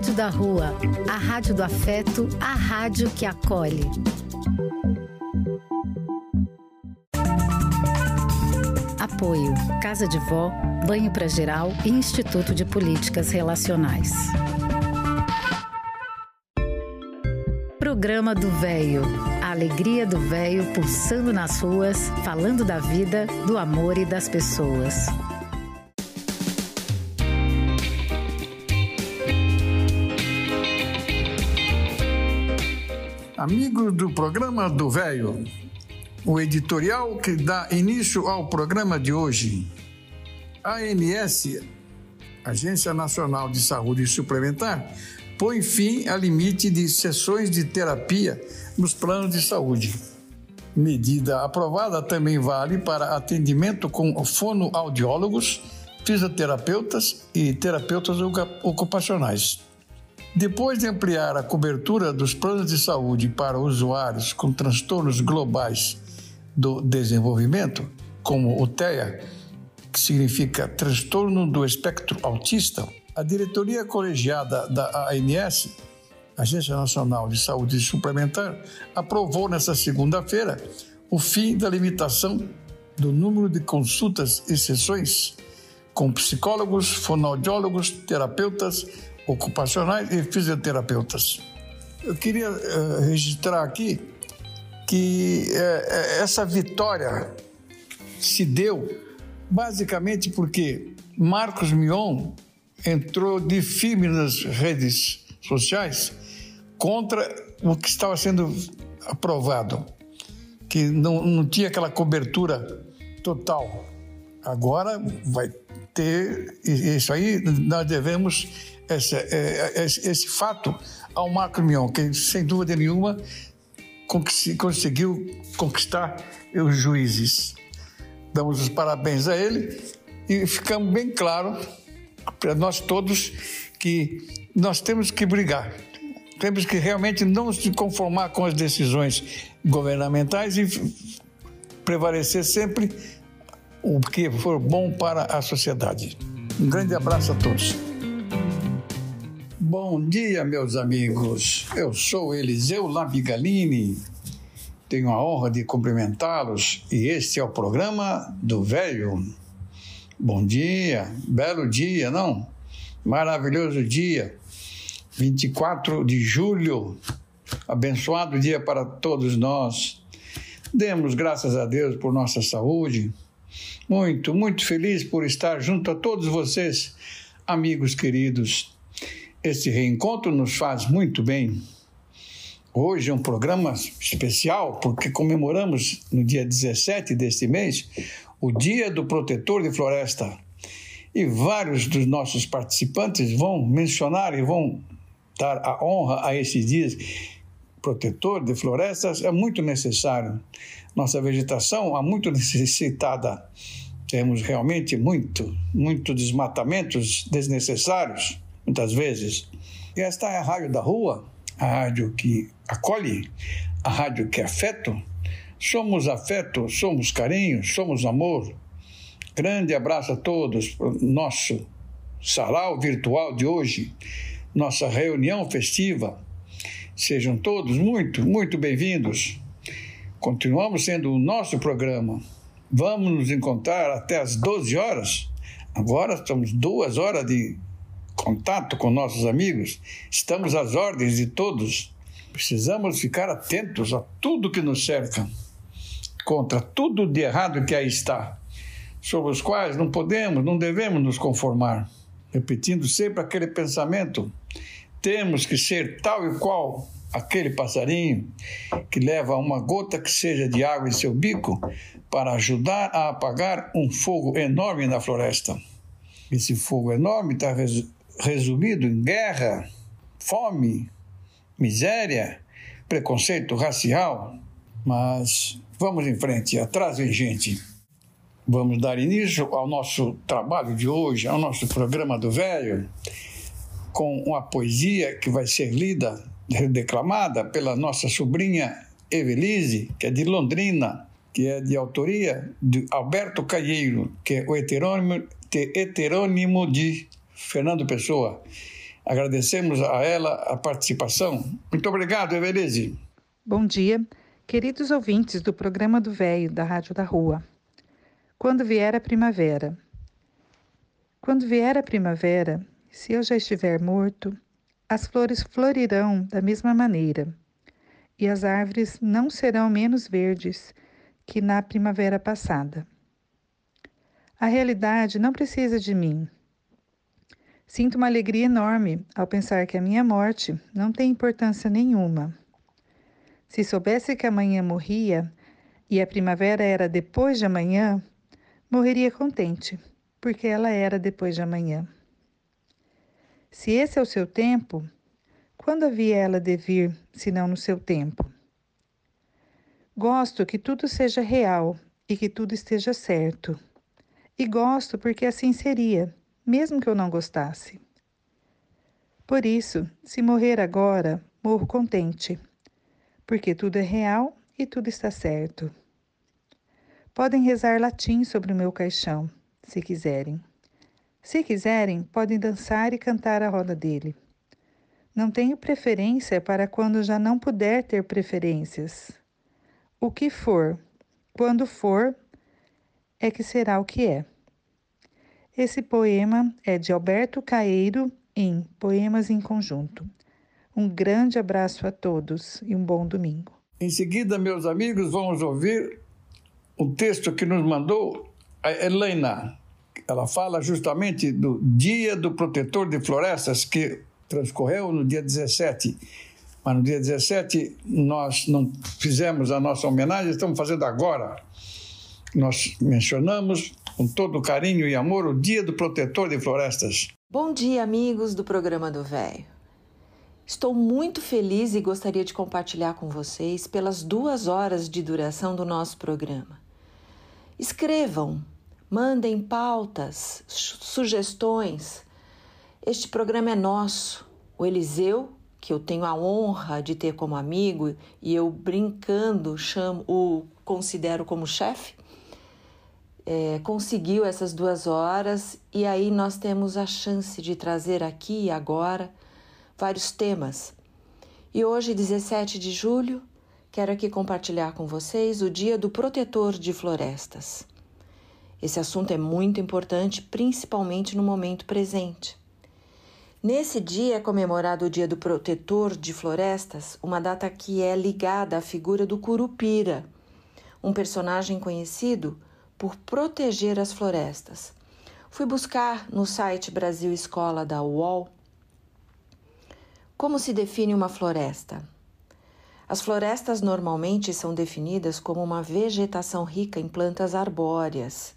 Rádio da Rua, a rádio do afeto, a rádio que acolhe. Apoio: Casa de Vó, Banho para Geral e Instituto de Políticas Relacionais. Programa do Véio. A alegria do véio pulsando nas ruas, falando da vida, do amor e das pessoas. Amigos do programa do Velho, o editorial que dá início ao programa de hoje. ANS, Agência Nacional de Saúde Suplementar, põe fim a limite de sessões de terapia nos planos de saúde. Medida aprovada também vale para atendimento com fonoaudiólogos, fisioterapeutas e terapeutas ocupacionais. Depois de ampliar a cobertura dos planos de saúde para usuários com transtornos globais do desenvolvimento, como o TEA, que significa transtorno do espectro autista, a diretoria colegiada da ANS, Agência Nacional de Saúde Suplementar, aprovou nesta segunda-feira o fim da limitação do número de consultas e sessões com psicólogos, fonoaudiólogos, terapeutas, ocupacionais e fisioterapeutas. Eu queria uh, registrar aqui que uh, essa vitória se deu basicamente porque Marcos Mion entrou de firme nas redes sociais contra o que estava sendo aprovado, que não, não tinha aquela cobertura total. Agora vai ter isso aí, nós devemos esse, é, é, esse, esse fato ao Marco Mion, que sem dúvida nenhuma conseguiu conquistar os juízes. Damos os parabéns a ele e ficamos bem claro para nós todos que nós temos que brigar. Temos que realmente não se conformar com as decisões governamentais e prevalecer sempre o que for bom para a sociedade. Um grande abraço a todos. Bom dia, meus amigos. Eu sou Eliseu Labigalini. Tenho a honra de cumprimentá-los e este é o programa do Velho. Bom dia, belo dia, não? Maravilhoso dia. 24 de julho. Abençoado dia para todos nós. Demos graças a Deus por nossa saúde. Muito, muito feliz por estar junto a todos vocês, amigos queridos esse reencontro nos faz muito bem. Hoje é um programa especial porque comemoramos no dia 17 deste mês o Dia do Protetor de Floresta. E vários dos nossos participantes vão mencionar e vão dar a honra a esses dias. Protetor de florestas é muito necessário. Nossa vegetação é muito necessitada. Temos realmente muito, muito desmatamentos desnecessários muitas vezes. Esta é a rádio da rua, a rádio que acolhe, a rádio que é afeto. Somos afeto, somos carinho, somos amor. Grande abraço a todos nosso sarau virtual de hoje, nossa reunião festiva. Sejam todos muito, muito bem-vindos. Continuamos sendo o nosso programa. Vamos nos encontrar até às 12 horas. Agora estamos duas horas de contato com nossos amigos, estamos às ordens de todos. Precisamos ficar atentos a tudo que nos cerca, contra tudo de errado que aí está, sobre os quais não podemos, não devemos nos conformar. Repetindo sempre aquele pensamento: temos que ser tal e qual aquele passarinho que leva uma gota que seja de água em seu bico para ajudar a apagar um fogo enorme na floresta. Esse fogo enorme está resumido em guerra, fome, miséria, preconceito racial. Mas vamos em frente, atrás vem gente. Vamos dar início ao nosso trabalho de hoje, ao nosso programa do velho, com uma poesia que vai ser lida, declamada pela nossa sobrinha Evelise, que é de Londrina, que é de autoria de Alberto Calheiro, que é o heterônimo, heterônimo de Fernando Pessoa. Agradecemos a ela a participação. Muito obrigado, Everese. Bom dia, queridos ouvintes do programa do Velho da Rádio da Rua. Quando vier a primavera. Quando vier a primavera, se eu já estiver morto, as flores florirão da mesma maneira, e as árvores não serão menos verdes que na primavera passada. A realidade não precisa de mim. Sinto uma alegria enorme ao pensar que a minha morte não tem importância nenhuma. Se soubesse que amanhã morria e a primavera era depois de amanhã, morreria contente, porque ela era depois de amanhã. Se esse é o seu tempo, quando havia ela de vir, se não no seu tempo? Gosto que tudo seja real e que tudo esteja certo. E gosto porque assim seria, mesmo que eu não gostasse. Por isso, se morrer agora, morro contente, porque tudo é real e tudo está certo. Podem rezar latim sobre o meu caixão, se quiserem. Se quiserem, podem dançar e cantar a roda dele. Não tenho preferência para quando já não puder ter preferências. O que for, quando for, é que será o que é. Esse poema é de Alberto Caeiro em Poemas em Conjunto. Um grande abraço a todos e um bom domingo. Em seguida, meus amigos, vamos ouvir o texto que nos mandou a Helena. Ela fala justamente do Dia do Protetor de Florestas, que transcorreu no dia 17 mas no dia 17 nós não fizemos a nossa homenagem, estamos fazendo agora. Nós mencionamos com todo carinho e amor o Dia do Protetor de Florestas. Bom dia, amigos do programa do Velho. Estou muito feliz e gostaria de compartilhar com vocês pelas duas horas de duração do nosso programa. Escrevam, mandem pautas, sugestões. Este programa é nosso. O Eliseu que eu tenho a honra de ter como amigo e eu brincando chamo o considero como chefe, é, conseguiu essas duas horas e aí nós temos a chance de trazer aqui e agora vários temas. E hoje, 17 de julho, quero aqui compartilhar com vocês o Dia do Protetor de Florestas. Esse assunto é muito importante, principalmente no momento presente. Nesse dia é comemorado o Dia do Protetor de Florestas, uma data que é ligada à figura do Curupira, um personagem conhecido por proteger as florestas. Fui buscar no site Brasil Escola da UOL como se define uma floresta. As florestas normalmente são definidas como uma vegetação rica em plantas arbóreas,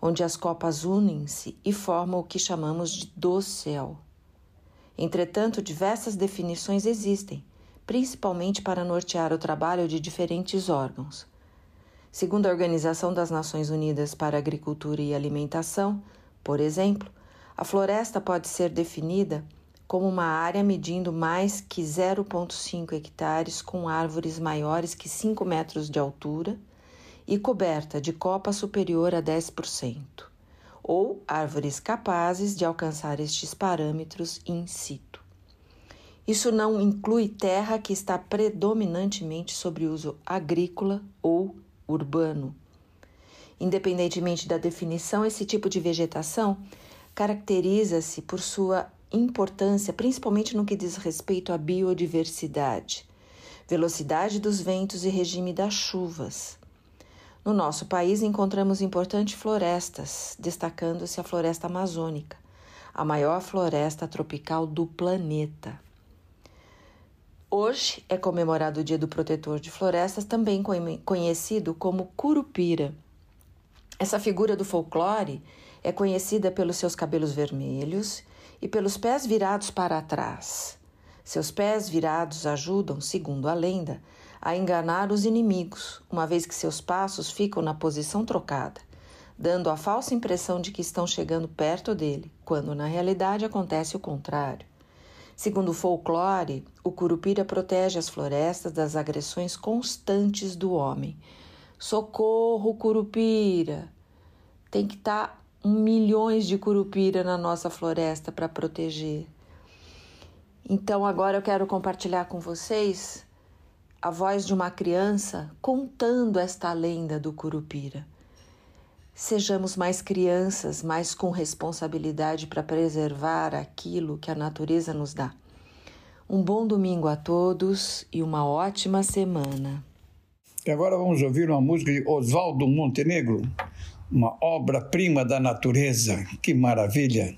onde as copas unem-se e formam o que chamamos de dossel. Entretanto, diversas definições existem, principalmente para nortear o trabalho de diferentes órgãos. Segundo a Organização das Nações Unidas para Agricultura e Alimentação, por exemplo, a floresta pode ser definida como uma área medindo mais que 0,5 hectares com árvores maiores que 5 metros de altura e coberta de copa superior a 10% ou árvores capazes de alcançar estes parâmetros in situ. Isso não inclui terra que está predominantemente sobre uso agrícola ou urbano. Independentemente da definição, esse tipo de vegetação caracteriza-se por sua importância, principalmente no que diz respeito à biodiversidade, velocidade dos ventos e regime das chuvas. No nosso país encontramos importantes florestas, destacando-se a floresta amazônica, a maior floresta tropical do planeta. Hoje é comemorado o Dia do Protetor de Florestas, também conhecido como Curupira. Essa figura do folclore é conhecida pelos seus cabelos vermelhos e pelos pés virados para trás. Seus pés virados ajudam, segundo a lenda, a enganar os inimigos, uma vez que seus passos ficam na posição trocada, dando a falsa impressão de que estão chegando perto dele, quando na realidade acontece o contrário. Segundo o folclore, o curupira protege as florestas das agressões constantes do homem. Socorro, curupira! Tem que estar tá milhões de curupira na nossa floresta para proteger. Então agora eu quero compartilhar com vocês a voz de uma criança contando esta lenda do Curupira. Sejamos mais crianças, mais com responsabilidade para preservar aquilo que a natureza nos dá. Um bom domingo a todos e uma ótima semana. E agora vamos ouvir uma música de Oswaldo Montenegro, uma obra-prima da natureza. Que maravilha!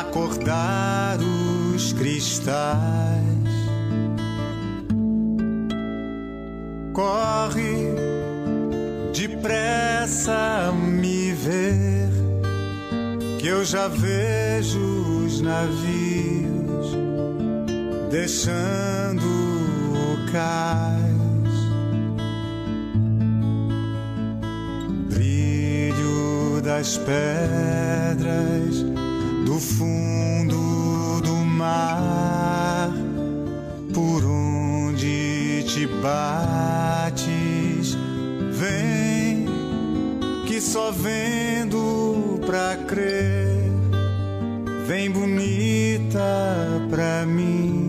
Acordar os cristais. Corre depressa me ver, que eu já vejo os navios deixando o cais. Brilho das pedras do fundo do mar, por onde te bates, vem que só vendo pra crer, vem bonita pra mim,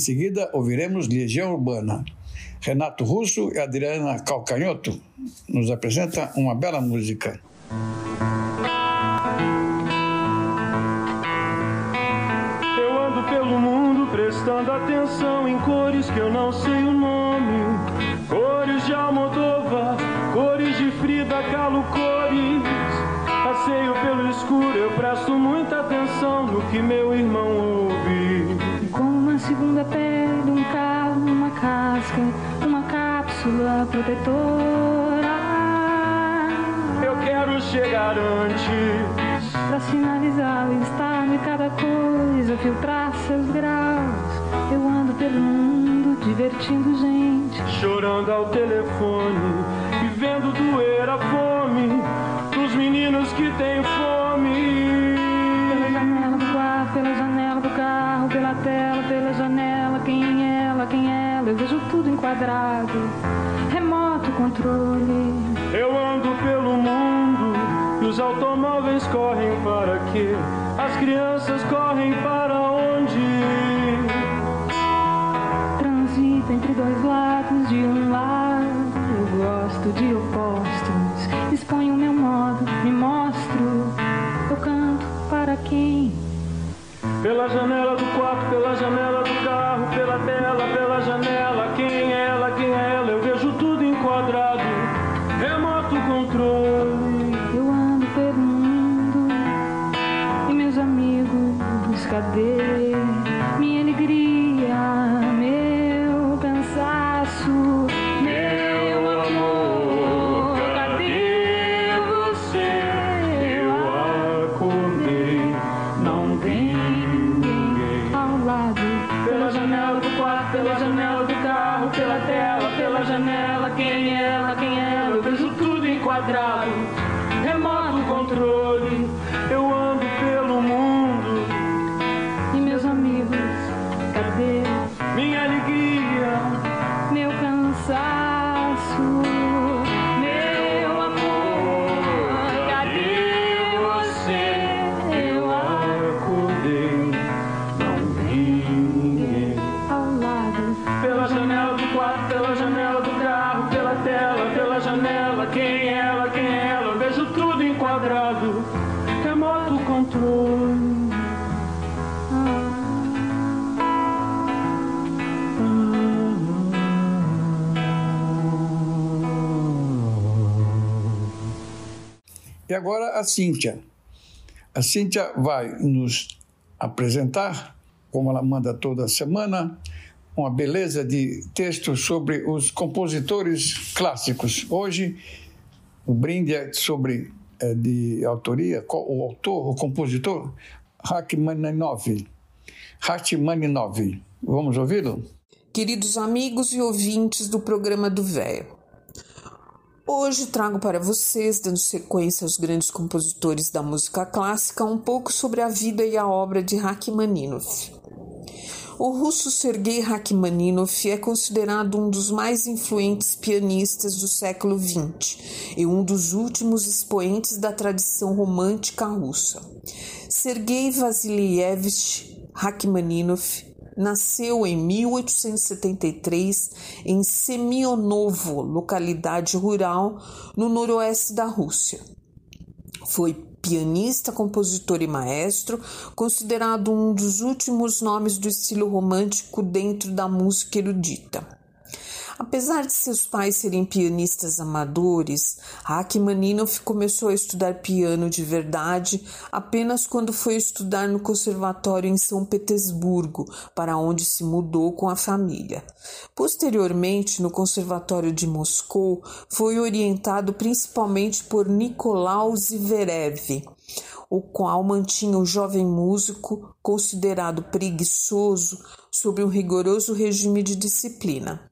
seguida, ouviremos Legião Urbana. Renato Russo e Adriana Calcanhoto nos apresentam uma bela música. Eu ando pelo mundo prestando atenção em cores que eu não sei o nome. Cores de Almodóvar, cores de Frida Kahlo, cores. Passeio pelo escuro, eu presto muita atenção no que meu irmão ouve. Segunda pele, um carro, uma casca, uma cápsula protetora. Eu quero chegar antes. Pra sinalizar o estado de cada coisa, filtrar seus graus. Eu ando pelo mundo divertindo gente. chorando ao telefone e vendo doer a fome dos meninos que têm fome. Pela janela do quarto, pela janela do carro, pela tela, enquadrado. Remoto controle. Eu ando pelo mundo e os automóveis correm para quê? As crianças correm para onde? Transito entre dois lados de um lado. Eu gosto de opostos. Exponho o meu modo, me mostro. Eu canto para quem? Pela janela do quarto, pela janela do carro, pela tela, pela janela. Quem e a Cíntia. A Cíntia vai nos apresentar, como ela manda toda semana, uma beleza de texto sobre os compositores clássicos. Hoje, o brinde é sobre é, de autoria, o autor, o compositor, Rachmaninoff. Rachmaninoff. Vamos ouvi-lo? Queridos amigos e ouvintes do programa do Véio. Hoje trago para vocês, dando sequência aos grandes compositores da música clássica, um pouco sobre a vida e a obra de Rachmaninoff. O russo Sergei Rachmaninoff é considerado um dos mais influentes pianistas do século XX e um dos últimos expoentes da tradição romântica russa. Sergei Vasilievich Rachmaninoff nasceu em 1873 em Semionovo, localidade rural no noroeste da Rússia. Foi pianista, compositor e maestro, considerado um dos últimos nomes do estilo romântico dentro da música erudita. Apesar de seus pais serem pianistas amadores, Rachmaninoff começou a estudar piano de verdade apenas quando foi estudar no conservatório em São Petersburgo, para onde se mudou com a família. Posteriormente, no conservatório de Moscou, foi orientado principalmente por Nicolau Ziverev, o qual mantinha o jovem músico considerado preguiçoso sob um rigoroso regime de disciplina.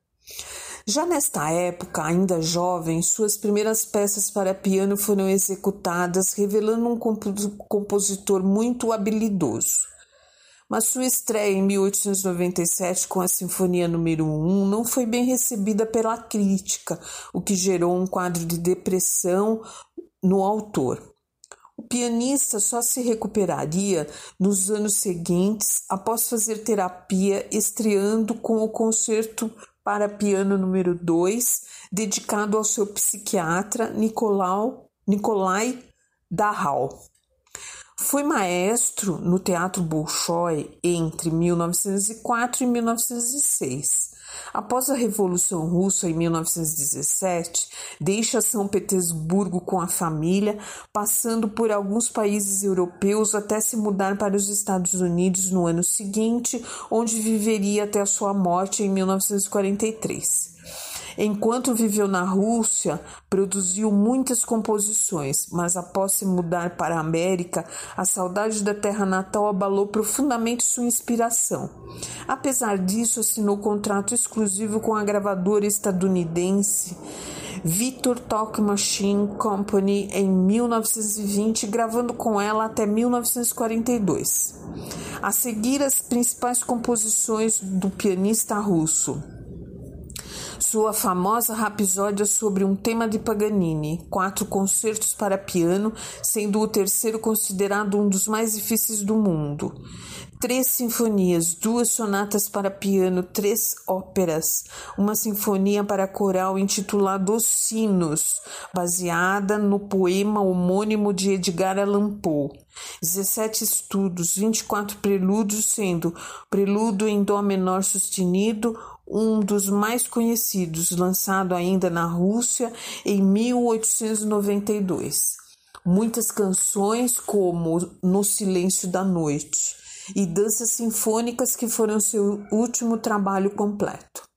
Já nesta época, ainda jovem, suas primeiras peças para piano foram executadas, revelando um compositor muito habilidoso. Mas sua estreia em 1897 com a Sinfonia número 1 não foi bem recebida pela crítica, o que gerou um quadro de depressão no autor. O pianista só se recuperaria nos anos seguintes após fazer terapia, estreando com o concerto para piano número 2, dedicado ao seu psiquiatra Nicolau, Nikolai Dachau. Foi maestro no Teatro Bolshoi entre 1904 e 1906. Após a Revolução Russa em 1917, deixa São Petersburgo com a família, passando por alguns países europeus até se mudar para os Estados Unidos no ano seguinte, onde viveria até a sua morte em 1943. Enquanto viveu na Rússia, produziu muitas composições, mas após se mudar para a América, a saudade da terra natal abalou profundamente sua inspiração. Apesar disso, assinou contrato exclusivo com a gravadora estadunidense Victor Talk Machine Company em 1920, gravando com ela até 1942. A seguir, as principais composições do pianista russo sua famosa Rapsódia sobre um tema de Paganini, quatro concertos para piano, sendo o terceiro considerado um dos mais difíceis do mundo. Três sinfonias, duas sonatas para piano, três óperas, uma sinfonia para coral intitulada Os Sinos, baseada no poema homônimo de Edgar Allan Poe. 17 estudos, 24 prelúdios, sendo prelúdio em dó menor sustenido, um dos mais conhecidos, lançado ainda na Rússia em 1892. Muitas canções, como No Silêncio da Noite, e danças sinfônicas, que foram seu último trabalho completo.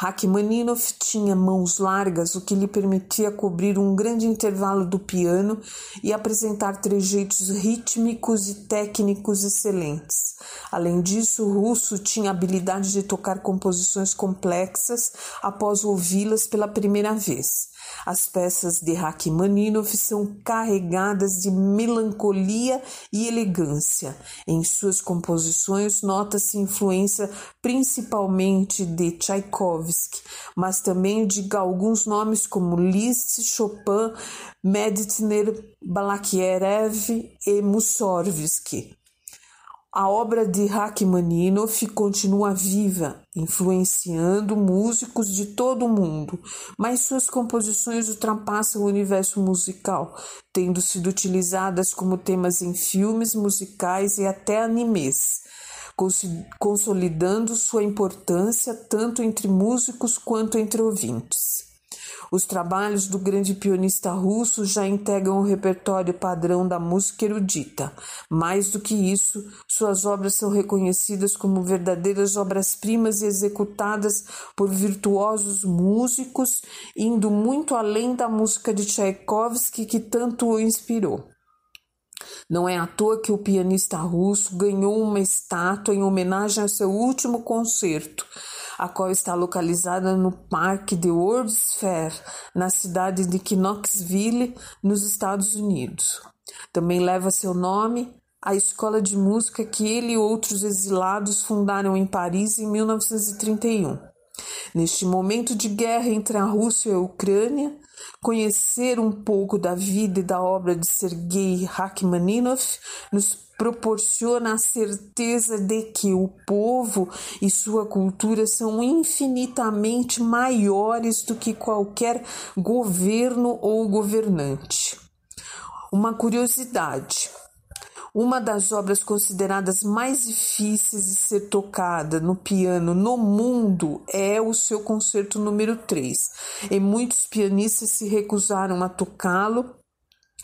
Rachmaninoff tinha mãos largas, o que lhe permitia cobrir um grande intervalo do piano e apresentar trejeitos rítmicos e técnicos excelentes. Além disso, o russo tinha habilidade de tocar composições complexas após ouvi-las pela primeira vez. As peças de Rachmaninoff são carregadas de melancolia e elegância. Em suas composições nota-se influência principalmente de Tchaikovsky, mas também de alguns nomes como Liszt, Chopin, Meditner, Balakierev e Mussorgsky. A obra de Rachmaninoff continua viva, influenciando músicos de todo o mundo, mas suas composições ultrapassam o universo musical, tendo sido utilizadas como temas em filmes musicais e até animes, consolidando sua importância tanto entre músicos quanto entre ouvintes. Os trabalhos do grande pianista russo já integram o repertório padrão da música erudita. Mais do que isso, suas obras são reconhecidas como verdadeiras obras-primas e executadas por virtuosos músicos, indo muito além da música de Tchaikovsky que tanto o inspirou. Não é à toa que o pianista russo ganhou uma estátua em homenagem ao seu último concerto, a qual está localizada no Parque de World's Fair, na cidade de Knoxville, nos Estados Unidos. Também leva seu nome a escola de música que ele e outros exilados fundaram em Paris em 1931. Neste momento de guerra entre a Rússia e a Ucrânia, conhecer um pouco da vida e da obra de Sergei Rachmaninoff nos proporciona a certeza de que o povo e sua cultura são infinitamente maiores do que qualquer governo ou governante. Uma curiosidade: uma das obras consideradas mais difíceis de ser tocada no piano no mundo é o seu concerto número 3, e muitos pianistas se recusaram a tocá-lo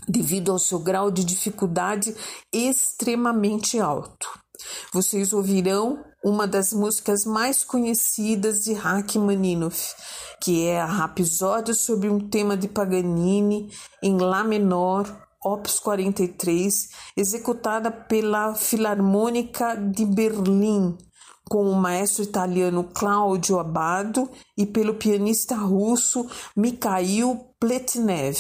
devido ao seu grau de dificuldade extremamente alto. Vocês ouvirão uma das músicas mais conhecidas de Rachmaninoff, que é a Rapsódia sobre um tema de Paganini em Lá menor, Opus 43, executada pela Filarmônica de Berlim, com o maestro italiano Claudio Abbado e pelo pianista russo Mikhail Pletnev.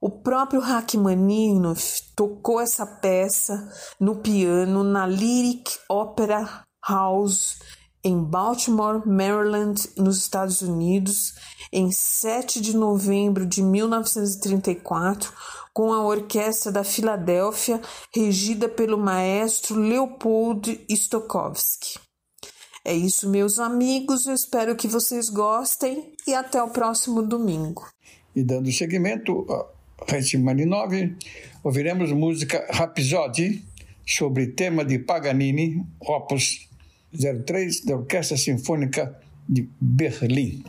O próprio Rachmaninoff tocou essa peça no piano na Lyric Opera House em Baltimore, Maryland, nos Estados Unidos, em 7 de novembro de 1934, com a Orquestra da Filadélfia, regida pelo maestro Leopold Stokowski. É isso, meus amigos. Eu espero que vocês gostem e até o próximo domingo. E dando seguimento Rachmaninov, ouviremos música Rhapsody sobre tema de Paganini, Opus 03 da Orquestra Sinfônica de Berlim.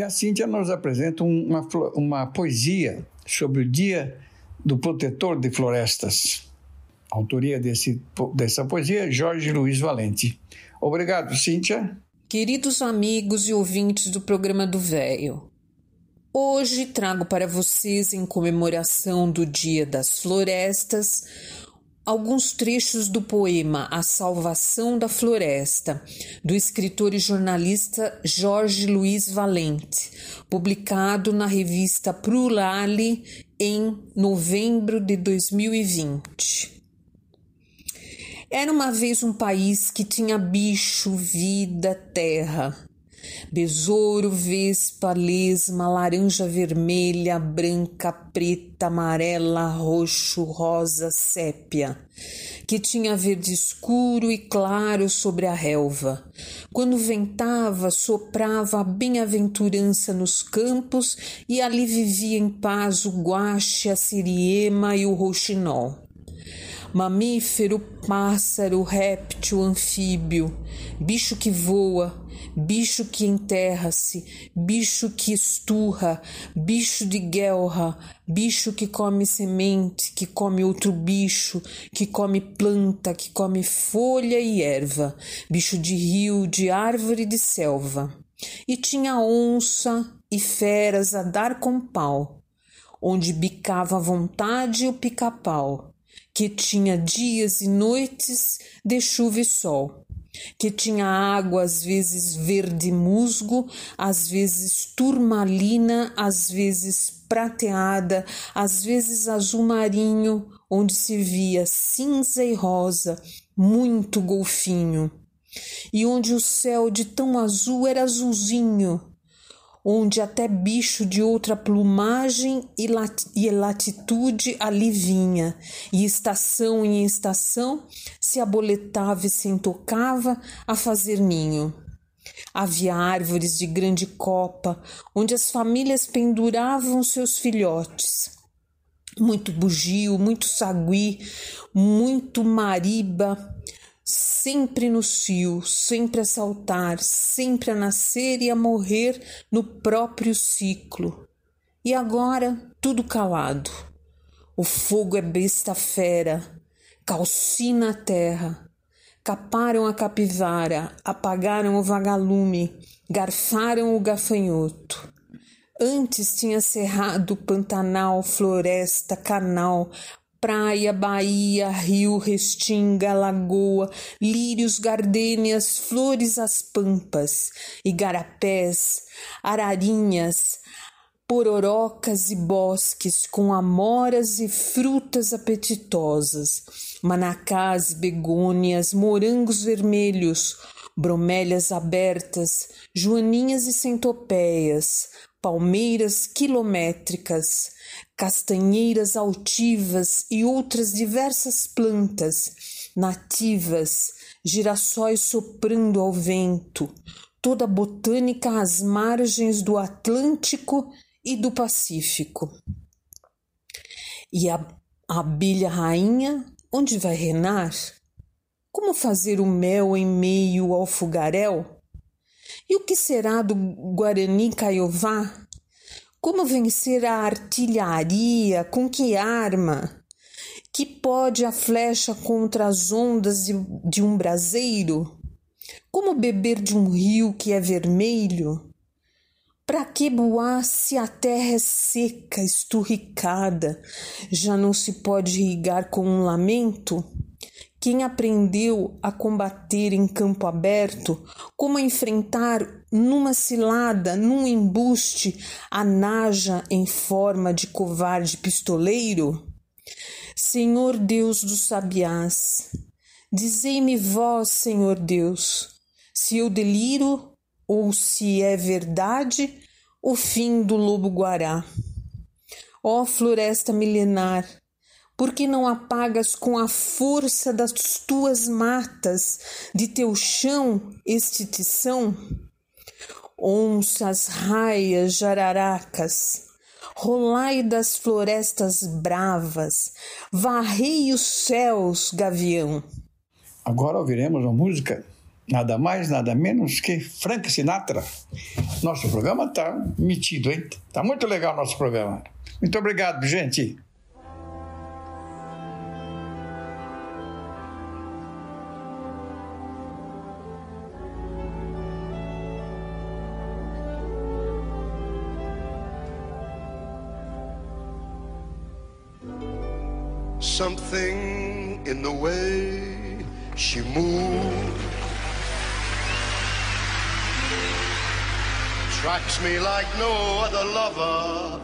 E a Cíntia nos apresenta uma, uma poesia sobre o Dia do Protetor de Florestas. A autoria desse, dessa poesia é Jorge Luiz Valente. Obrigado, Cíntia. Queridos amigos e ouvintes do programa do Véio, hoje trago para vocês, em comemoração do Dia das Florestas, alguns trechos do poema A Salvação da Floresta, do escritor e jornalista Jorge Luiz Valente, publicado na revista Prulali em novembro de 2020. Era uma vez um país que tinha bicho, vida, terra. Besouro, vespa, lesma, laranja vermelha, branca, preta, amarela, roxo, rosa, sépia, que tinha verde escuro e claro sobre a relva. Quando ventava, soprava a bem-aventurança nos campos e ali vivia em paz o guache, a siriema e o rouxinol mamífero, pássaro, réptil, anfíbio, bicho que voa, bicho que enterra-se, bicho que esturra, bicho de guerra, bicho que come semente, que come outro bicho, que come planta, que come folha e erva, bicho de rio, de árvore e de selva. E tinha onça e feras a dar com pau, onde bicava à vontade o pica-pau que tinha dias e noites de chuva e sol, que tinha água às vezes verde musgo, às vezes turmalina, às vezes prateada, às vezes azul marinho, onde se via cinza e rosa, muito golfinho, e onde o céu de tão azul era azulzinho, onde até bicho de outra plumagem e, lat e latitude ali vinha, e estação em estação se aboletava e se entocava a fazer ninho. Havia árvores de grande copa, onde as famílias penduravam seus filhotes. Muito bugio, muito sagui, muito mariba, sempre no cio, sempre a saltar, sempre a nascer e a morrer no próprio ciclo. E agora tudo calado. O fogo é besta fera, calcina a terra. Caparam a capivara, apagaram o vagalume, garfaram o gafanhoto. Antes tinha cerrado, pantanal, floresta, canal, praia, baía, rio, restinga, lagoa, lírios, gardênias, flores às pampas, igarapés, ararinhas, pororocas e bosques com amoras e frutas apetitosas, manacás begônias, morangos vermelhos, bromélias abertas, joaninhas e centopeias, palmeiras quilométricas, castanheiras altivas e outras diversas plantas nativas, girassóis soprando ao vento, toda a botânica às margens do Atlântico e do Pacífico. E a abelha rainha, onde vai reinar? Como fazer o mel em meio ao fogaréu? E o que será do Guarani Caiová? Como vencer a artilharia? Com que arma? Que pode a flecha contra as ondas de, de um braseiro? Como beber de um rio que é vermelho? Para que boar se a terra é seca, esturricada? Já não se pode irrigar com um lamento? Quem aprendeu a combater em campo aberto, como enfrentar numa cilada, num embuste, a naja em forma de covarde pistoleiro? Senhor Deus dos sabiás, dizei-me vós, Senhor Deus, se eu deliro ou se é verdade o fim do lobo guará. Ó floresta milenar, por que não apagas com a força das tuas matas, de teu chão este tição? Onças, raias, jararacas, rolai das florestas bravas, varrei os céus, gavião. Agora ouviremos a música nada mais, nada menos que Frank Sinatra. Nosso programa está metido, hein? Tá muito legal o nosso programa. Muito obrigado, gente. Something in the way she moves attracts me like no other lover.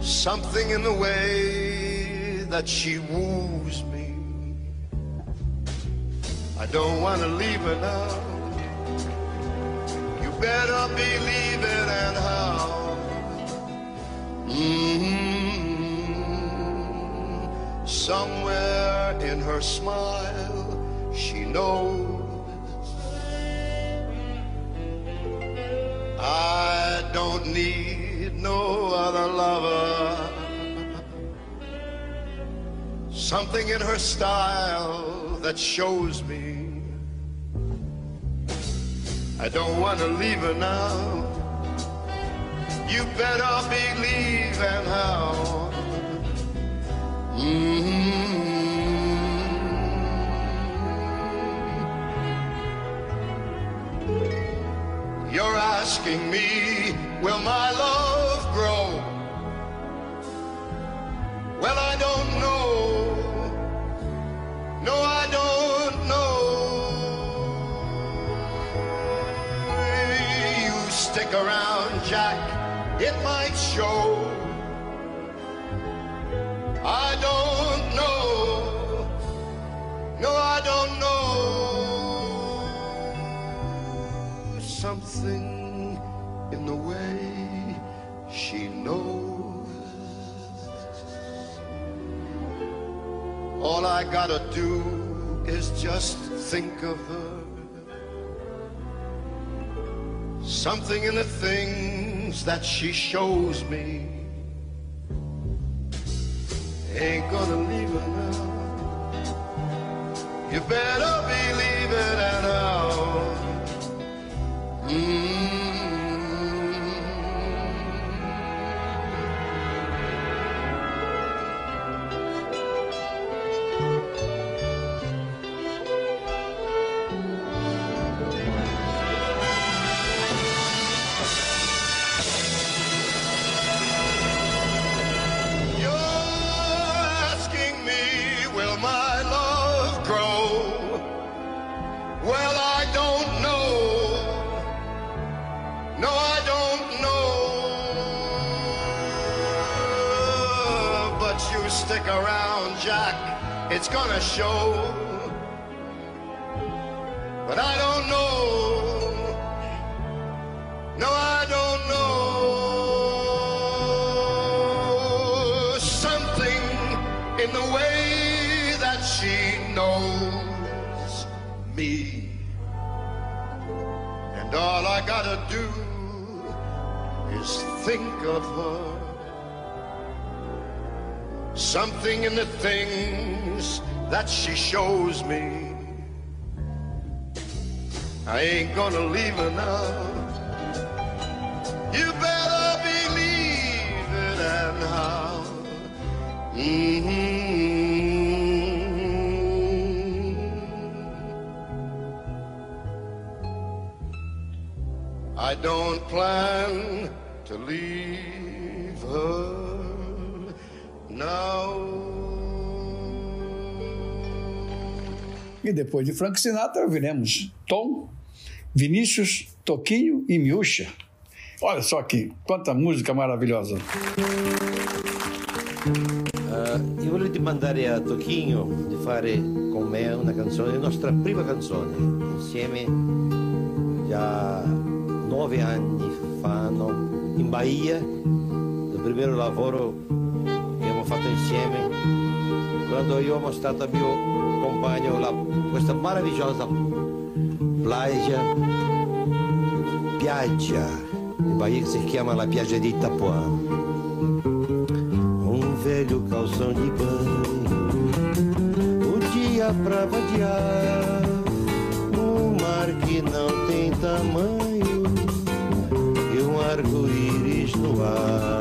Something in the way that she woos me. I don't want to leave her now. You better believe it and how. Mm-hmm. Somewhere in her smile, she knows I don't need no other lover. Something in her style that shows me I don't want to leave her now. You better believe and how. Mm-hmm. You're asking me, will my love grow? Well, I don't know. No, I don't know. You stick around, Jack, it might show. I don't know. No, I All I gotta do is just think of her. Something in the things that she shows me. Ain't gonna leave her now. You better believe it and how. You're around, Jack. It's gonna show. But I don't know. No, I don't know. Something in the way that she knows me. And all I gotta do is think of her. Something in the things that she shows me. I ain't gonna leave her now. You better believe it and how. Mhm. I don't plan to leave her. E depois de Frank Sinatra, ouviremos Tom, Vinícius, Toquinho e Miúcha. Olha só aqui, quanta música maravilhosa. Eh, io volevo mandare a Tocchino di fare con me una canzone, la nostra prima canzone, insieme già nove anni fa no? Bahia, il primo lavoro fatto insieme, quando io ho mostrato al mio compagno la- questa meravigliosa playa, piaggia in Bahia si chiama la piaggia di Itapuã. Um velho calção de banho. Um dia pra vadiar. Um mar que não tem tamanho e um arco-íris no ar.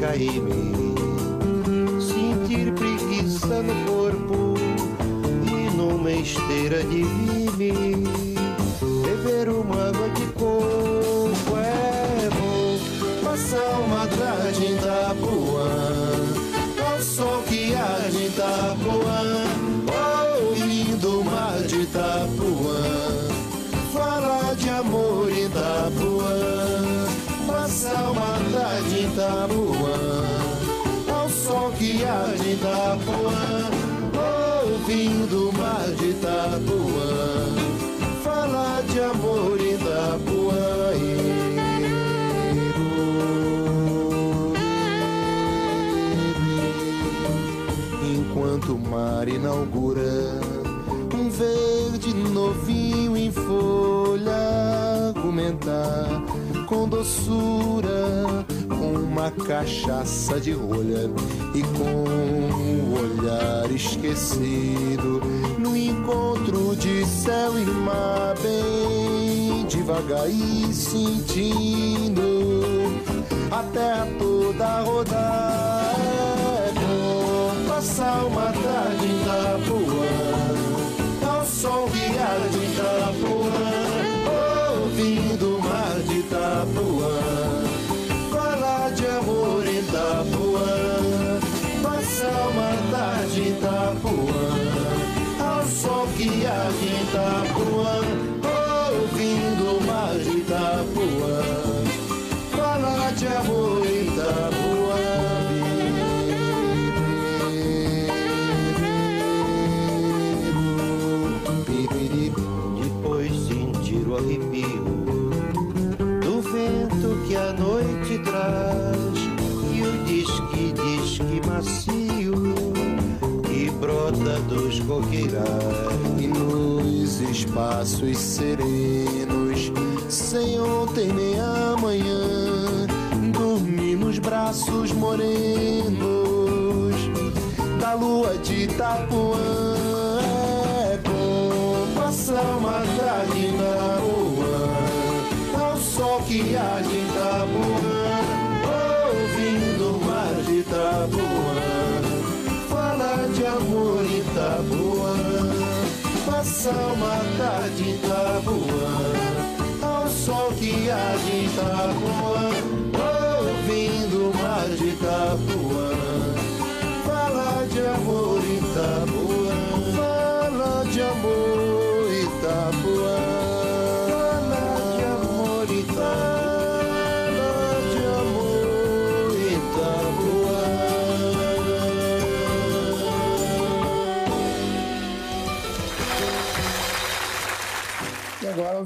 Caí-me, sentir preguiça no corpo e numa esteira de vime, Itapuã, ouvindo o mar de Itapuã, falar de amor Itapuã. Enquanto o mar inaugura um verde novinho em folha, argumentar com doçura, uma cachaça de rolha e com o olhar esquecido no encontro de céu e mar, bem devagar e sentindo a terra toda rodar. É bom passar uma tarde em Itapuã, ao sol guiar de Itapuã, Itapuã, ouvindo mar de Itapuã, falar de amor em Itapuã. Depois sentir o arrepio do vento que a noite traz. E o disque, disque macio que brota dos coqueirais espaços serenos, sem ontem nem amanhã, dormir nos braços morenos. Da lua de Itapuã. É bom passar uma tarde na rua, ao sol que há de Itapuã, passar uma tarde em Itapuã, ao sol que há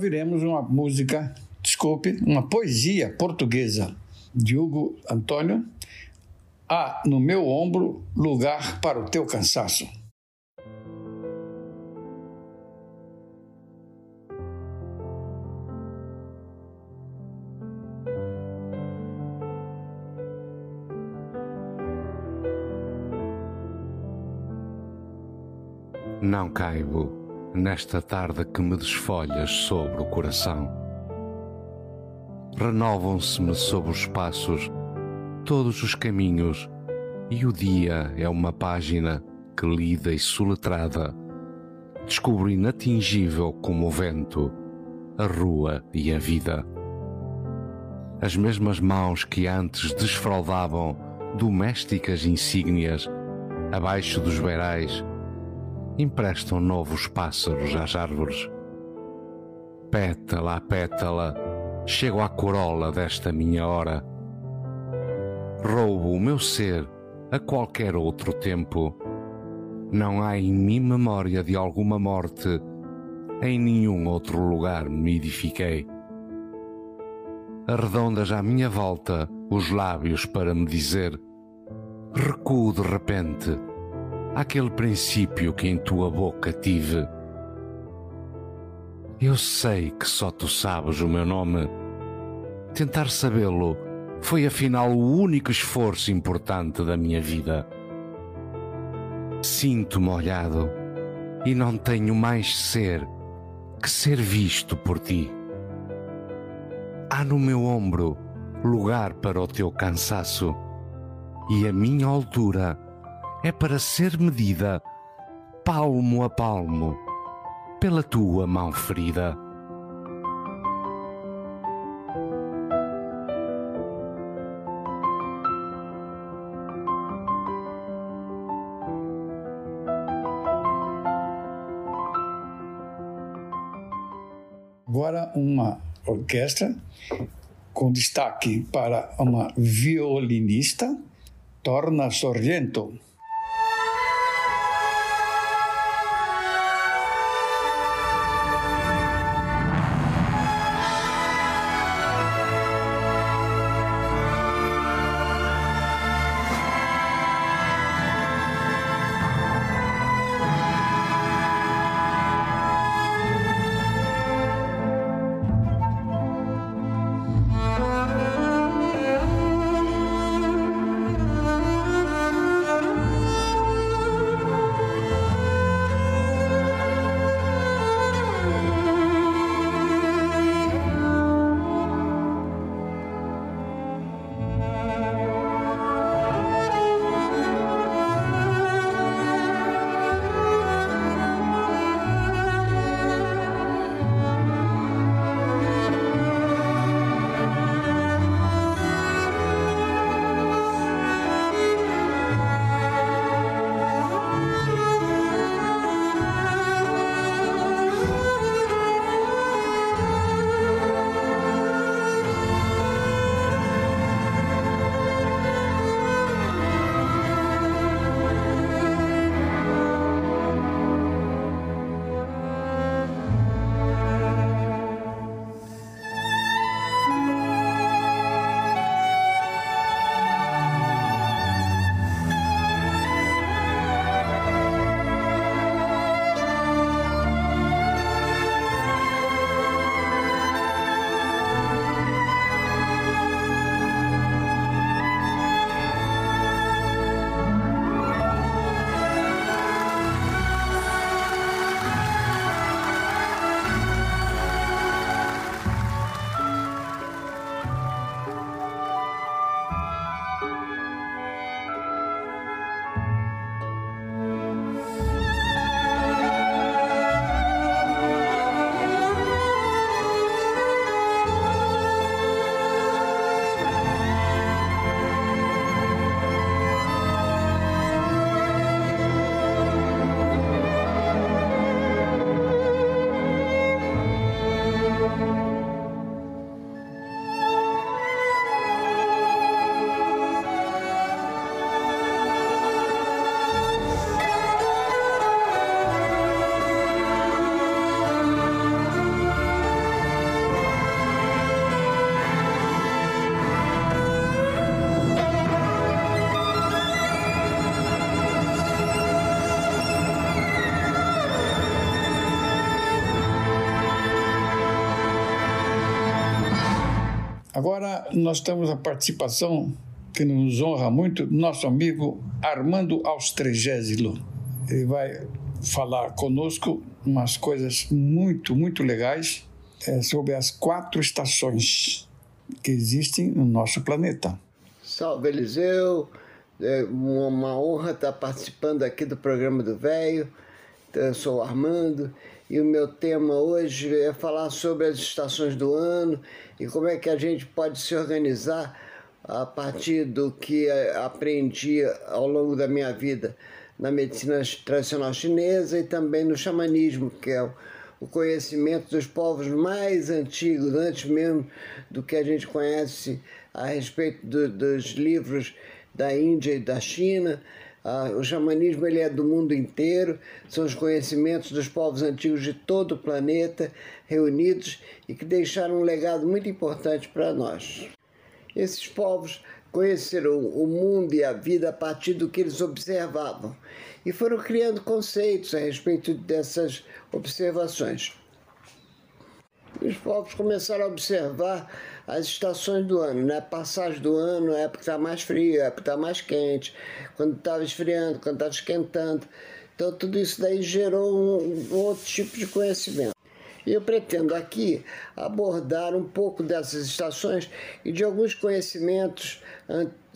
ouviremos uma música, desculpe, uma poesia portuguesa de Hugo Antônio. Há no meu ombro lugar para o teu cansaço. Não caibo nesta tarde que me desfolhas sobre o coração. Renovam-se-me sob os passos todos os caminhos, e o dia é uma página que lida e soletrada descubro inatingível como o vento, a rua e a vida. As mesmas mãos que antes desfraldavam domésticas insígnias abaixo dos beirais emprestam novos pássaros às árvores. Pétala a pétala, chego à corola desta minha hora. Roubo o meu ser a qualquer outro tempo. Não há em mim memória de alguma morte, em nenhum outro lugar me edifiquei. Arredondas à minha volta os lábios para me dizer: recuo de repente àquele princípio que em tua boca tive. Eu sei que só tu sabes o meu nome. Tentar sabê-lo foi afinal o único esforço importante da minha vida. Sinto-me olhado e não tenho mais ser que ser visto por ti. Há no meu ombro lugar para o teu cansaço e a minha altura é para ser medida palmo a palmo pela tua mão ferida. Agora, uma orquestra com destaque para uma violinista, Torna Sorrento. Agora nós temos a participação que nos honra muito nosso amigo Armando Austregésilo. Ele vai falar conosco umas coisas muito, muito legais é, sobre as quatro estações que existem no nosso planeta. Salve Eliseu, é uma honra estar participando aqui do programa do Velho. Eu sou o Armando e o meu tema hoje é falar sobre as estações do ano e como é que a gente pode se organizar a partir do que aprendi ao longo da minha vida na medicina tradicional chinesa e também no xamanismo, que é o conhecimento dos povos mais antigos, antes mesmo do que a gente conhece a respeito do, dos livros da Índia e da China. Ah, o xamanismo ele é do mundo inteiro, são os conhecimentos dos povos antigos de todo o planeta reunidos e que deixaram um legado muito importante para nós. Esses povos conheceram o mundo e a vida a partir do que eles observavam e foram criando conceitos a respeito dessas observações. os povos começaram a observar as estações do ano, né? Passagem do ano, a época está mais fria, a época está mais quente, quando estava esfriando, quando estava esquentando. Então tudo isso daí gerou um, um outro tipo de conhecimento. E eu pretendo aqui abordar um pouco dessas estações e de alguns conhecimentos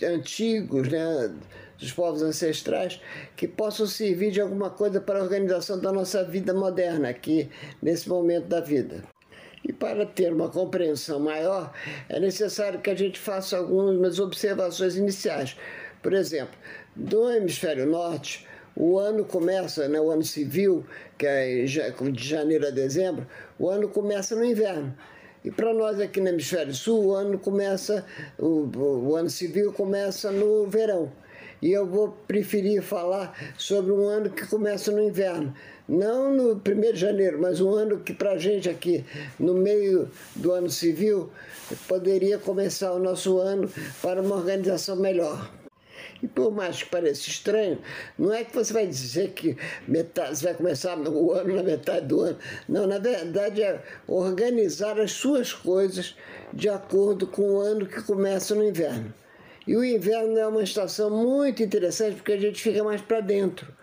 antigos, né, dos povos ancestrais, que possam servir de alguma coisa para a organização da nossa vida moderna aqui, nesse momento da vida. E para ter uma compreensão maior, é necessário que a gente faça algumas observações iniciais. Por exemplo, do hemisfério norte, o ano começa, né, o ano civil, que é de janeiro a dezembro, o ano começa no inverno. E para nós aqui no hemisfério sul, o ano começa, o, o ano civil começa no verão. E eu vou preferir falar sobre um ano que começa no inverno. Não no 1 de janeiro, mas um ano que para a gente aqui, no meio do ano civil, poderia começar o nosso ano para uma organização melhor. E por mais que pareça estranho, não é que você vai dizer que metade, você vai começar o ano na metade do ano. Não, na verdade é organizar as suas coisas de acordo com o ano que começa no inverno. E o inverno é uma estação muito interessante porque a gente fica mais para dentro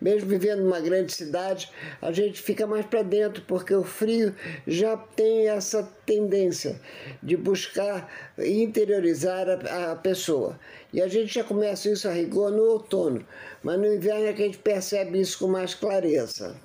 mesmo vivendo numa grande cidade, a gente fica mais para dentro, porque o frio já tem essa tendência de buscar interiorizar a, a, pessoa. E a gente já começa isso a rigor no outono, mas no inverno é que a gente percebe isso com mais clareza.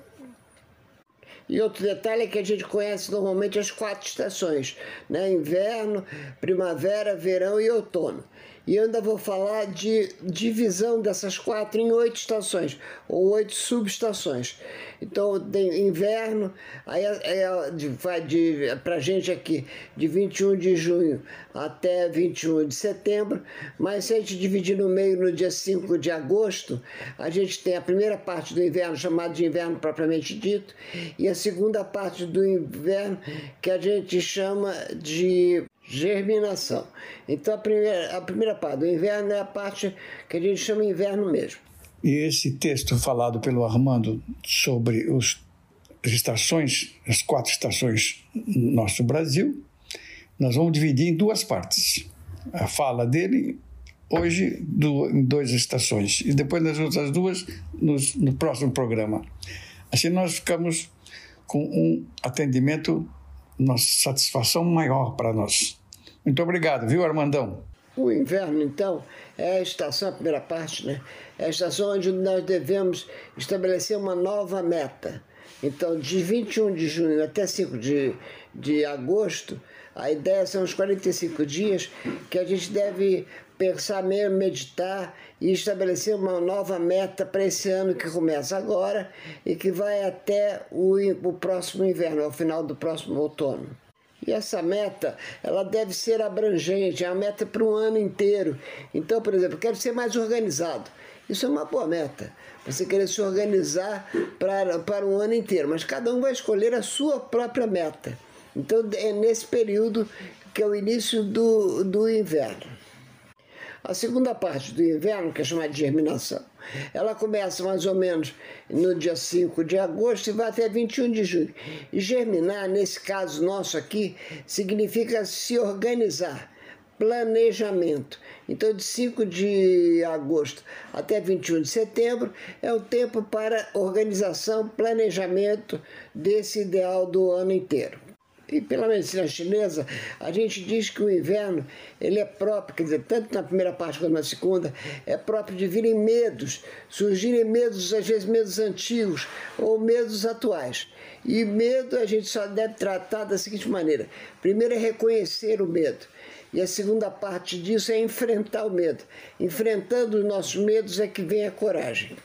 E outro detalhe é que a gente conhece normalmente as quatro estações, né? Inverno, primavera, verão e outono. E eu ainda vou falar de divisão dessas quatro em oito estações, ou oito subestações. Então, tem inverno, aí é, é, vai de, gente aqui, de 21 de junho até 21 de setembro, mas se a gente dividir no meio no dia 5 de agosto, a gente tem a primeira parte do inverno, chamada de inverno propriamente dito, e a segunda parte do inverno, que a gente chama de germinação. Então a primeira, a primeira parte do inverno é a parte que a gente chama inverno mesmo. E esse texto falado pelo Armando sobre os, as estações, as quatro estações no nosso Brasil, nós vamos dividir em duas partes. A fala dele hoje do, em duas estações e depois nas outras duas nos, no próximo programa. Assim nós ficamos com um atendimento nossa satisfação maior para nós. Muito obrigado, viu, Armandão? O inverno, então, é a estação, a primeira parte, né? É a estação onde nós devemos estabelecer uma nova meta. Então, de 21 de junho até 5 de, de agosto, a ideia são os 45 dias que a gente deve pensar mesmo, meditar e estabelecer uma nova meta para esse ano que começa agora e que vai até o, o próximo inverno, ao final do próximo outono. E essa meta, ela deve ser abrangente, é uma meta para um ano inteiro. Então, por exemplo, quero ser mais organizado. Isso é uma boa meta. Você querer se organizar para, para um ano inteiro, mas cada um vai escolher a sua própria meta. Então, é nesse período que é o início do, do inverno. A segunda parte do inverno, que é chamada de germinação, ela começa mais ou menos no dia 5 de agosto e vai até 21 de junho. E germinar, nesse caso nosso aqui, significa se organizar, planejamento. Então, de 5 de agosto até 21 de setembro é o tempo para organização, planejamento desse ideal do ano inteiro. E pela medicina chinesa, a gente diz que o inverno ele é próprio, quer dizer, tanto na primeira parte quanto na segunda, é próprio de virem medos, surgirem medos, às vezes medos antigos ou medos atuais. E medo a gente só deve tratar da seguinte maneira: primeiro é reconhecer o medo. E a segunda parte disso é enfrentar o medo. Enfrentando os nossos medos é que vem a coragem.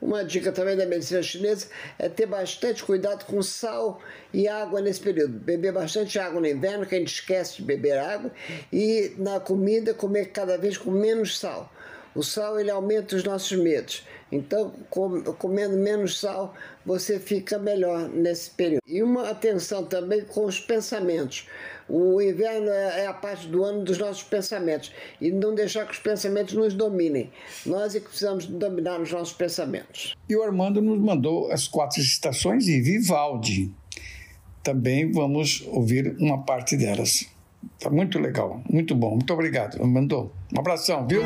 Uma dica também da medicina chinesa é ter bastante cuidado com sal e água nesse período. Beber bastante água no inverno, que a gente esquece de beber água, e na comida comer cada vez com menos sal. O sal ele aumenta os nossos medos. Então, comendo menos sal, você fica melhor nesse período. E uma atenção também com os pensamentos. O inverno é, é a parte do ano dos nossos pensamentos e não deixar que os pensamentos nos dominem. Nós é que precisamos dominar os nossos pensamentos. E o Armando nos mandou as quatro estações e Vivaldi. também vamos ouvir uma parte delas. Tá muito legal, muito bom. Muito obrigado. Mandou. Um abração, viu?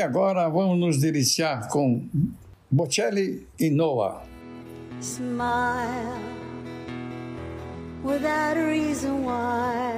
E agora vamos nos deliciar com Bocelli e Noah. Smile without a reason why.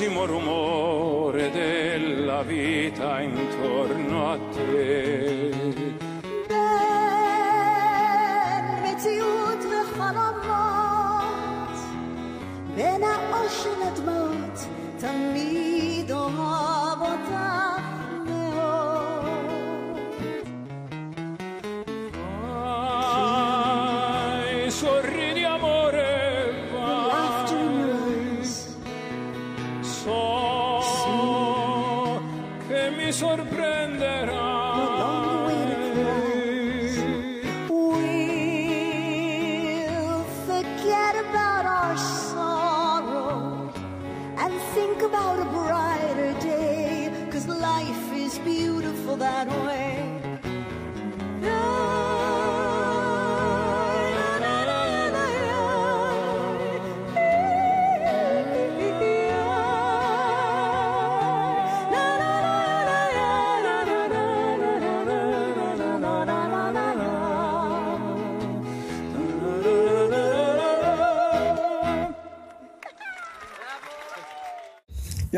ínfimo rumor.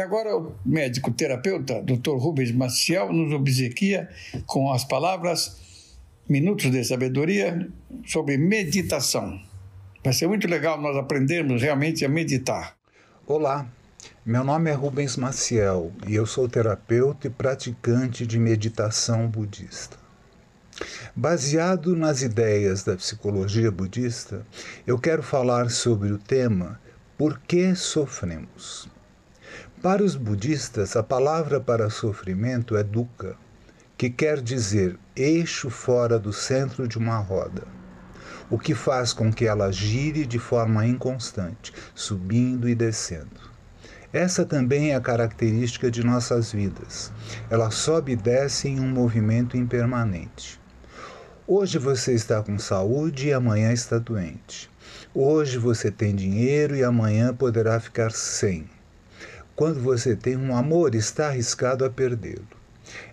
Agora o médico terapeuta, Dr. Rubens Maciel, nos obsequia com as palavras Minutos de Sabedoria sobre meditação. Vai ser muito legal nós aprendermos realmente a meditar. Olá, meu nome é Rubens Maciel e eu sou terapeuta e praticante de meditação budista. Baseado nas ideias da psicologia budista, eu quero falar sobre o tema Por que sofremos? Para os budistas, a palavra para sofrimento é dukkha, que quer dizer eixo fora do centro de uma roda, o que faz com que ela gire de forma inconstante, subindo e descendo. Essa também é a característica de nossas vidas. Ela sobe e desce em um movimento impermanente. Hoje você está com saúde e amanhã está doente. Hoje você tem dinheiro e amanhã poderá ficar sem. Quando você tem um amor, está arriscado a perdê-lo.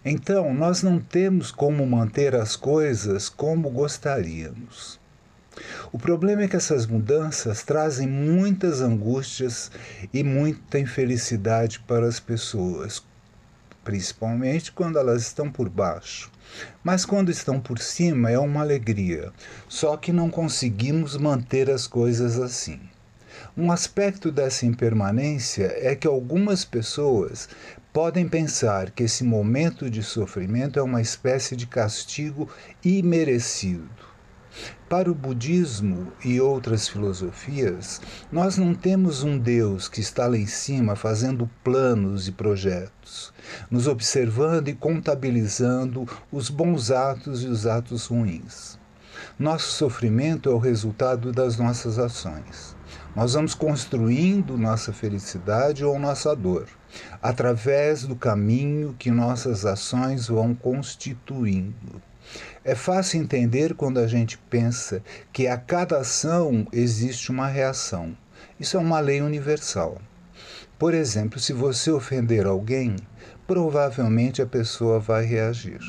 Então, nós não temos como manter as coisas como gostaríamos. O problema é que essas mudanças trazem muitas angústias e muita infelicidade para as pessoas, principalmente quando elas estão por baixo. Mas quando estão por cima é uma alegria, só que não conseguimos manter as coisas assim. Um aspecto dessa impermanência é que algumas pessoas podem pensar que esse momento de sofrimento é uma espécie de castigo imerecido. Para o budismo e outras filosofias, nós não temos um Deus que está lá em cima fazendo planos e projetos, nos observando e contabilizando os bons atos e os atos ruins. Nosso sofrimento é o resultado das nossas ações. Nós vamos construindo nossa felicidade ou nossa dor, através do caminho que nossas ações vão constituindo. É fácil entender quando a gente pensa que a cada ação existe uma reação. Isso é uma lei universal. Por exemplo, se você ofender alguém, provavelmente a pessoa vai reagir.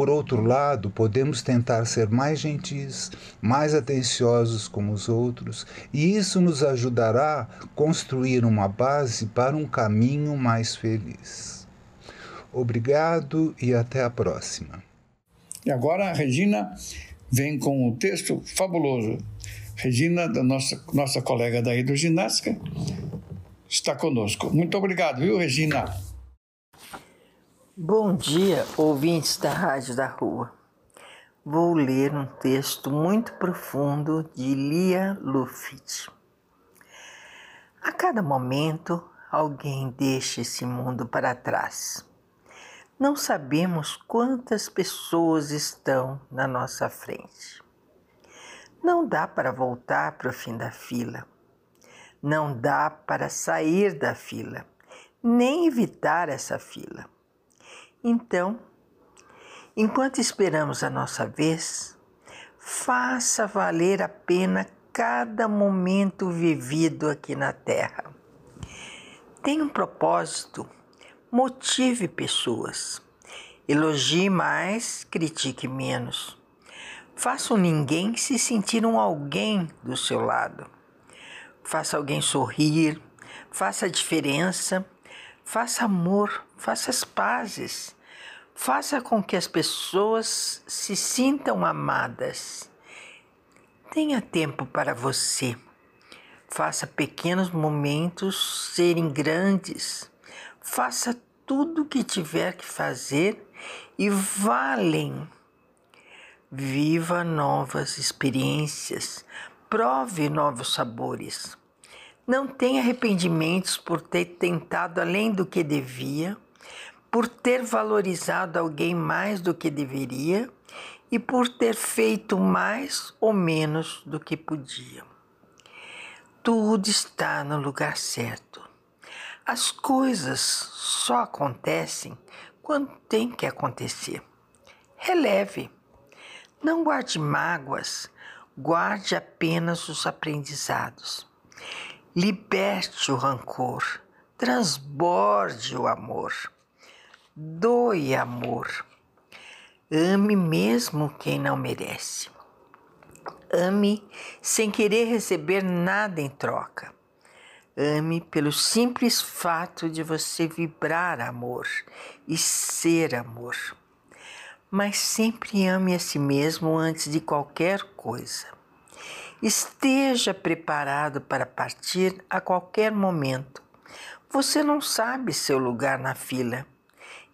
Por outro lado, podemos tentar ser mais gentis, mais atenciosos com os outros, e isso nos ajudará a construir uma base para um caminho mais feliz. Obrigado e até a próxima. E agora a Regina vem com um texto fabuloso. Regina, da nossa, nossa colega da hidroginástica, está conosco. Muito obrigado, viu, Regina? Bom dia, ouvintes da Rádio da Rua. Vou ler um texto muito profundo de Lia Luft. A cada momento, alguém deixa esse mundo para trás. Não sabemos quantas pessoas estão na nossa frente. Não dá para voltar para o fim da fila. Não dá para sair da fila, nem evitar essa fila então, enquanto esperamos a nossa vez, faça valer a pena cada momento vivido aqui na Terra. Tenha um propósito, motive pessoas. Elogie mais, critique menos. Faça ninguém se sentir um alguém do seu lado. Faça alguém sorrir, faça a diferença Faça amor, faça as pazes, faça com que as pessoas se sintam amadas. Tenha tempo para você. Faça pequenos momentos serem grandes. Faça tudo o que tiver que fazer e valem. Viva novas experiências, prove novos sabores. Não tenha arrependimentos por ter tentado além do que devia, por ter valorizado alguém mais do que deveria e por ter feito mais ou menos do que podia. Tudo está no lugar certo. As coisas só acontecem quando tem que acontecer. Releve. Não guarde mágoas, guarde apenas os aprendizados. Liberte o rancor, transborde o amor, doe amor. Ame mesmo quem não merece. Ame sem querer receber nada em troca. Ame pelo simples fato de você vibrar amor e ser amor. Mas sempre ame a si mesmo antes de qualquer coisa. Esteja preparado para partir a qualquer momento. Você não sabe seu lugar na fila.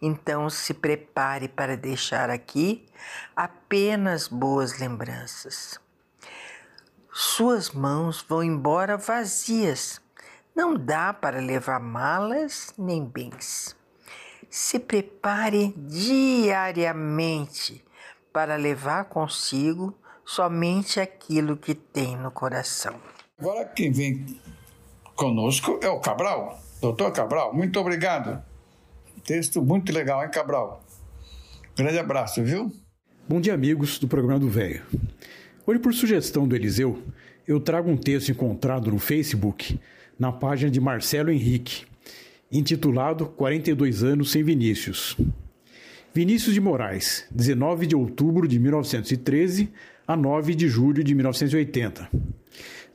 Então se prepare para deixar aqui apenas boas lembranças. Suas mãos vão embora vazias. Não dá para levar malas nem bens. Se prepare diariamente para levar consigo somente aquilo que tem no coração. Agora quem vem conosco é o Cabral. Doutor Cabral, muito obrigado. Texto muito legal, hein, Cabral? Grande abraço, viu? Bom dia, amigos do programa do Velho. Hoje, por sugestão do Eliseu, eu trago um texto encontrado no Facebook, na página de Marcelo Henrique, intitulado 42 anos sem Vinícius. Vinícius de Moraes, 19 de outubro de 1913 a 9 de julho de 1980.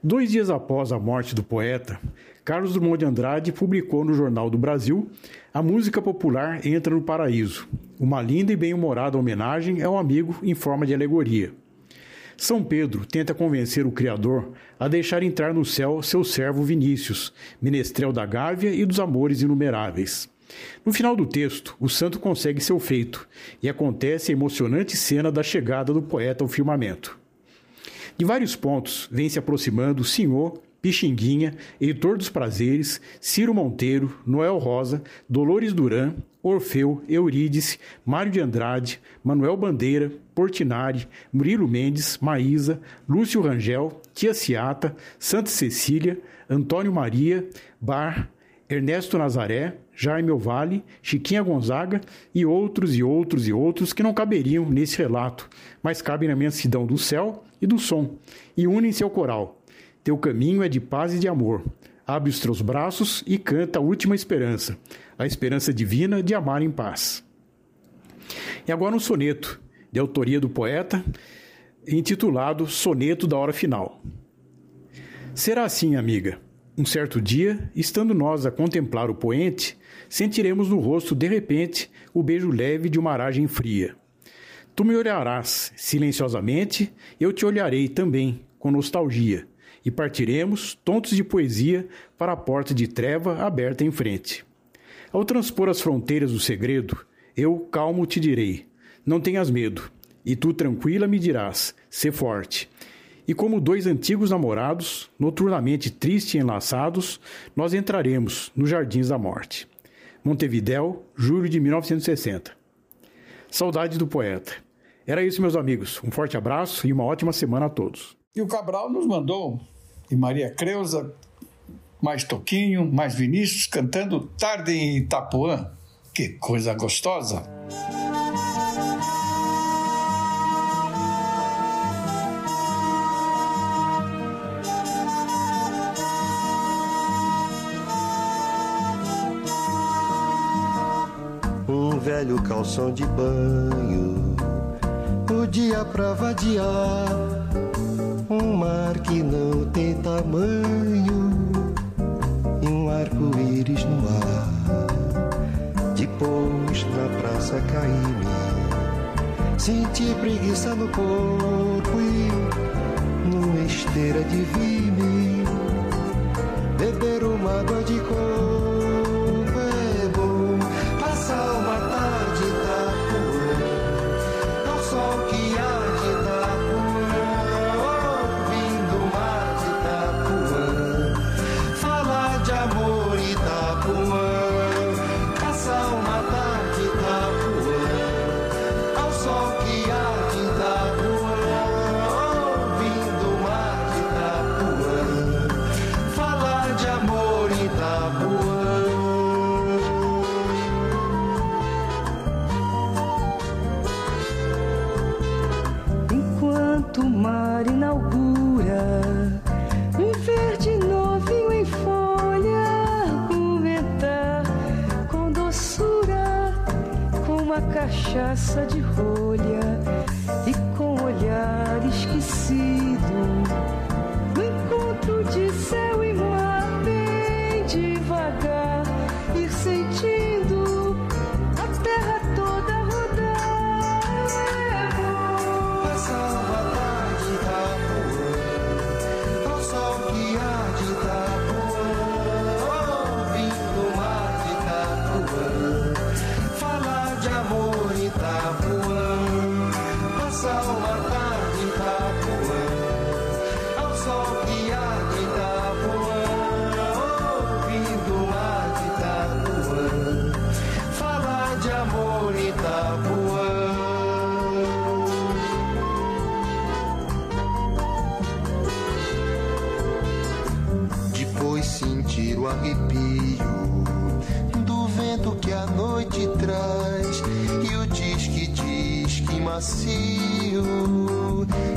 Dois dias após a morte do poeta, Carlos Drummond de Andrade publicou no Jornal do Brasil A Música Popular Entra no Paraíso, uma linda e bem-humorada homenagem ao amigo em forma de alegoria. São Pedro tenta convencer o Criador a deixar entrar no céu seu servo Vinícius, menestrel da Gávea e dos amores inumeráveis. No final do texto, o santo consegue seu feito e acontece a emocionante cena da chegada do poeta ao firmamento. De vários pontos vem se aproximando o senhor, Pixinguinha, Heitor dos Prazeres, Ciro Monteiro, Noel Rosa, Dolores Duran, Orfeu, Eurídice, Mário de Andrade, Manuel Bandeira, Portinari, Murilo Mendes, Maísa, Lúcio Rangel, Tia Ciata, Santa Cecília, Antônio Maria, Bar, Ernesto Nazaré, Jaime Ovale, Chiquinha Gonzaga e outros e outros e outros que não caberiam nesse relato, mas cabem na mensidão do céu e do som, e unem-se ao coral. Teu caminho é de paz e de amor. abre os teus braços e canta a última esperança, a esperança divina de amar em paz. E agora um soneto, de autoria do poeta, intitulado Soneto da Hora Final. Será assim, amiga. Um certo dia, estando nós a contemplar o poente, sentiremos no rosto, de repente, o beijo leve de uma aragem fria. Tu me olharás silenciosamente, eu te olharei também, com nostalgia, e partiremos, tontos de poesia, para a porta de treva aberta em frente. Ao transpor as fronteiras do segredo, eu calmo te direi: não tenhas medo, e tu tranquila me dirás: sê forte. E como dois antigos namorados, noturnamente tristes e enlaçados, nós entraremos nos jardins da morte. Montevidéu, julho de 1960. Saudade do poeta. Era isso, meus amigos. Um forte abraço e uma ótima semana a todos. E o Cabral nos mandou, e Maria Creuza, mais Toquinho, mais Vinícius, cantando Tarde em Itapuã. Que coisa gostosa! Velho calção de banho, o dia pra vadiar, um mar que não tem tamanho e um arco-íris no ar. Depois na praça caí-me, senti preguiça no corpo e numa esteira de vime, beber uma água de coco Itapuã, cachaça de rolha macio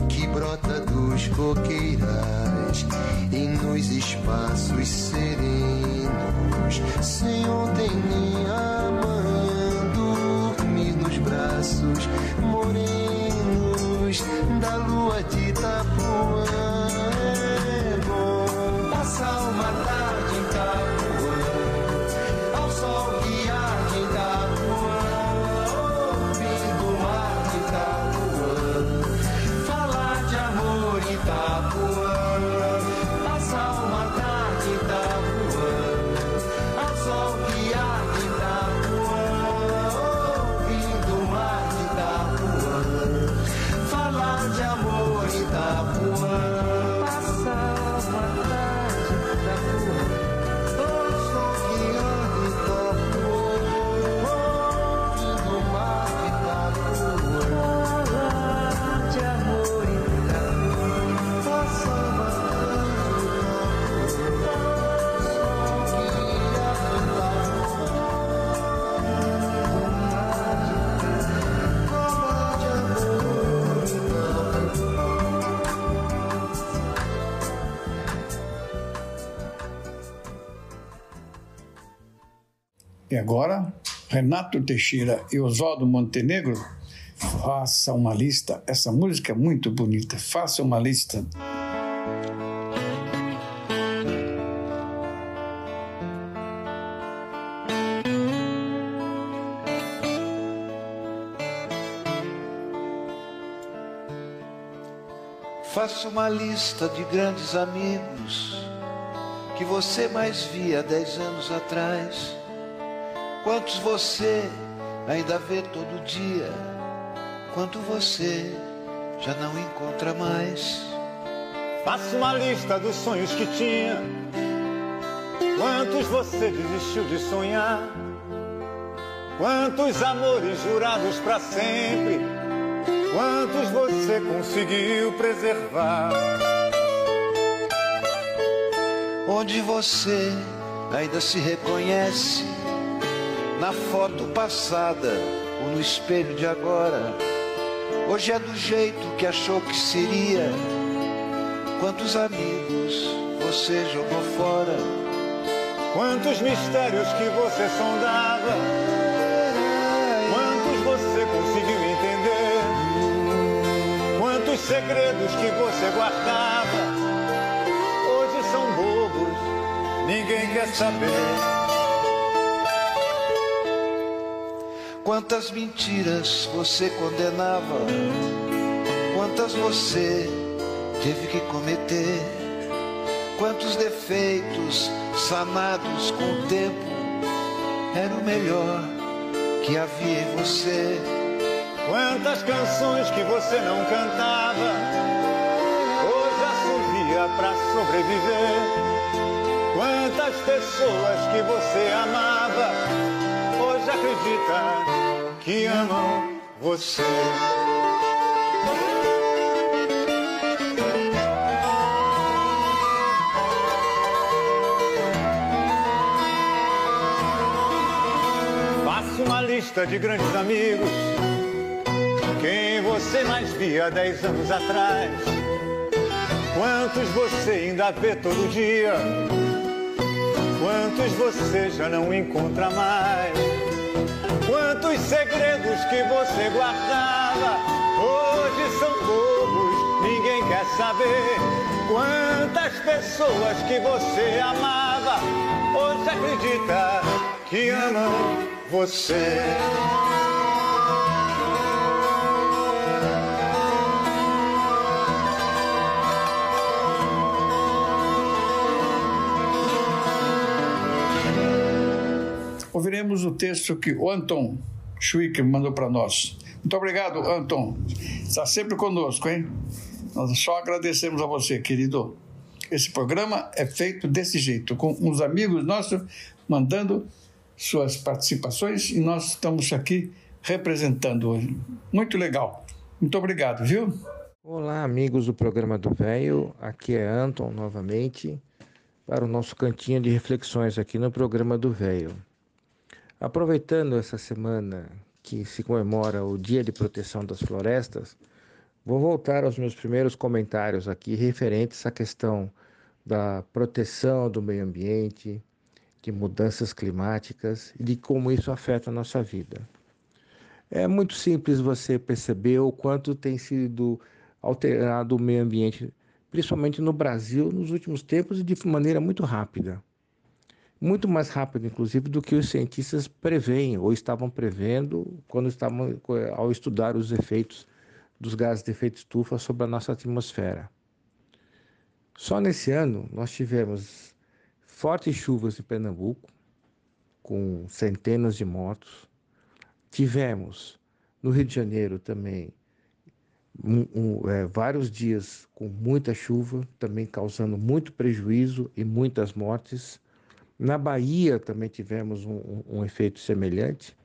que brota dos coqueirais e nos espaços serenos. Sem ontem nem amanhã dormir nos braços morenos da lua de agora, Renato Teixeira e Oswaldo Montenegro, faça uma lista. Essa música é muito bonita. Faça uma lista. Faça uma lista de grandes amigos que você mais via dez anos atrás. Quantos você ainda vê todo dia? Quanto você já não encontra mais? Faça uma lista dos sonhos que tinha. Quantos você desistiu de sonhar? Quantos amores jurados para sempre? Quantos você conseguiu preservar? Onde você ainda se reconhece na foto passada ou no espelho de agora? Hoje é do jeito que achou que seria. Quantos amigos você jogou fora? Quantos mistérios que você sondava? Quantos você conseguiu entender? Quantos segredos que você guardava? Hoje são bobos, ninguém quer saber. Quantas mentiras você condenava? Quantas você teve que cometer? Quantos defeitos sanados com o tempo era o melhor que havia em você? Quantas canções que você não cantava, hoje assovia pra sobreviver. Quantas pessoas que você amava, acredita que amam você. Faça uma lista de grandes amigos, quem você mais via dez anos atrás. Quantos você ainda vê todo dia? Quantos você já não encontra mais? Quantos segredos que você guardava hoje são bobos, ninguém quer saber. Quantas pessoas que você amava hoje acredita que amam você. Ouviremos o texto que o Anton Schwick mandou para nós. Muito obrigado, Anton. Está sempre conosco, hein? Nós só agradecemos a você, querido. Esse programa é feito desse jeito, com uns amigos nossos mandando suas participações e nós estamos aqui representando hoje. Muito legal. Muito obrigado, viu? Olá, amigos do programa do Velho. Aqui é Anton novamente para o nosso cantinho de reflexões aqui no programa do Velho. Aproveitando essa semana que se comemora o Dia de Proteção das Florestas, vou voltar aos meus primeiros comentários aqui referentes à questão da proteção do meio ambiente, de mudanças climáticas e de como isso afeta a nossa vida. É muito simples você perceber o quanto tem sido alterado o meio ambiente, principalmente no Brasil, nos últimos tempos e de maneira muito rápida. Muito mais rápido, inclusive, do que os cientistas preveem ou estavam prevendo quando estavam ao estudar os efeitos dos gases de efeito estufa sobre a nossa atmosfera. Só nesse ano nós tivemos fortes chuvas em Pernambuco, com centenas de mortos. Tivemos no Rio de Janeiro também um, um, é, vários dias com muita chuva, também causando muito prejuízo e muitas mortes. Na Bahia também tivemos um, um efeito semelhante.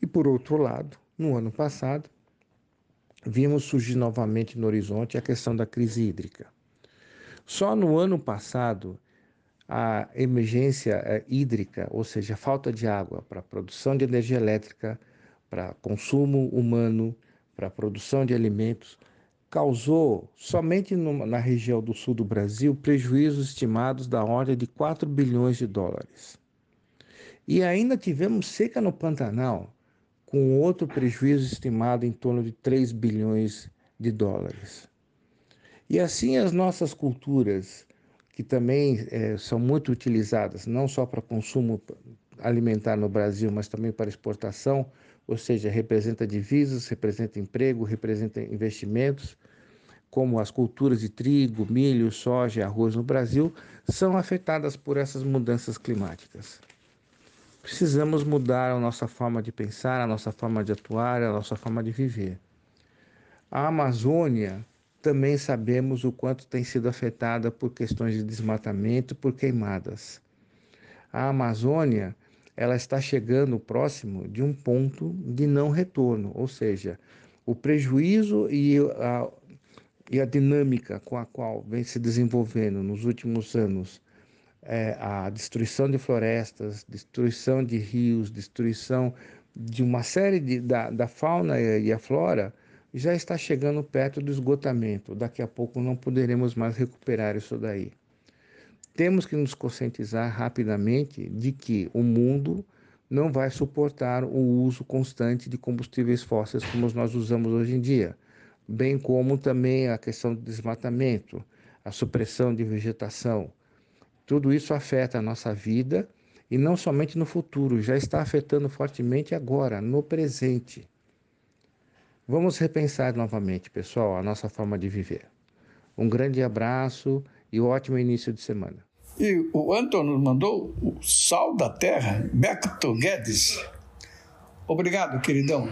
E por outro lado, no ano passado, vimos surgir novamente no horizonte a questão da crise hídrica. Só no ano passado, a emergência é, hídrica, ou seja, a falta de água para produção de energia elétrica, para consumo humano, para produção de alimentos, causou somente no, na região do sul do Brasil prejuízos estimados da ordem de 4 bilhões de dólares. E ainda tivemos seca no Pantanal, com outro prejuízo estimado em torno de 3 bilhões de dólares. E assim as nossas culturas, que também é, são muito utilizadas, não só para consumo alimentar no Brasil, mas também para exportação, ou seja, representa divisas, representa emprego, representa investimentos, como as culturas de trigo, milho, soja e arroz no Brasil, são afetadas por essas mudanças climáticas. Precisamos mudar a nossa forma de pensar, a nossa forma de atuar, a nossa forma de viver. A Amazônia também sabemos o quanto tem sido afetada por questões de desmatamento, por queimadas. A Amazônia, ela está chegando próximo de um ponto de não retorno, ou seja, o prejuízo e a, e a dinâmica com a qual vem se desenvolvendo nos últimos anos é, a destruição de florestas, destruição de rios, destruição de uma série de, da, da fauna e a flora, já está chegando perto do esgotamento. Daqui a pouco não poderemos mais recuperar isso daí. Temos que nos conscientizar rapidamente de que o mundo não vai suportar o uso constante de combustíveis fósseis como nós usamos hoje em dia, bem como também a questão do desmatamento, a supressão de vegetação. Tudo isso afeta a nossa vida e não somente no futuro, já está afetando fortemente agora, no presente. Vamos repensar novamente, pessoal, a nossa forma de viver. Um grande abraço e um ótimo início de semana. E o Anton nos mandou o Sal da Terra, Beto Guedes. Obrigado, queridão.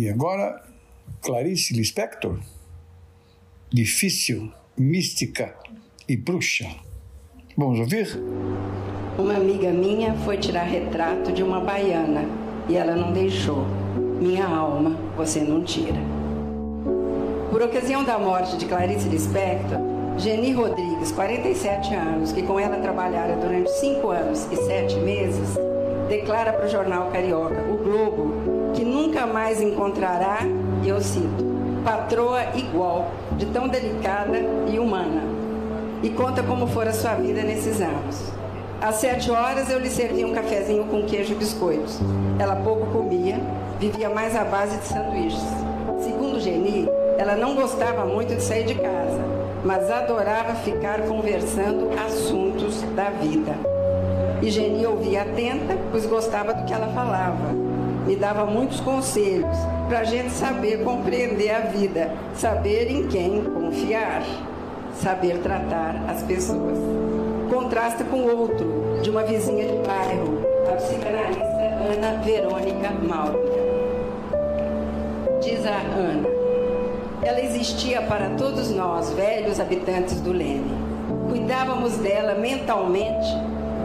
E agora, Clarice Lispector, Difícil, Mística e Bruxa. Vamos ouvir? Uma amiga minha foi tirar retrato de uma baiana e ela não deixou. Minha alma, você não tira. Por ocasião da morte de Clarice Lispector, Geni Rodrigues, 47 anos, que com ela trabalhara durante 5 anos e 7 meses, declara para o jornal carioca, o Globo, que nunca mais encontrará, e eu cito, patroa igual, de tão delicada e humana. E conta como fora sua vida nesses anos. Às sete horas eu lhe servi um cafezinho com queijo e biscoitos. Ela pouco comia, vivia mais à base de sanduíches. Segundo Geni, ela não gostava muito de sair de casa, mas adorava ficar conversando assuntos da vida. E Geni ouvia atenta, pois gostava do que ela falava. Me dava muitos conselhos para a gente saber compreender a vida, saber em quem confiar, saber tratar as pessoas. Contrasta com outro, de uma vizinha de bairro, a psicanalista Ana Verônica Mauro. Diz a Ana, ela existia para todos nós, velhos habitantes do Leme. Cuidávamos dela mentalmente,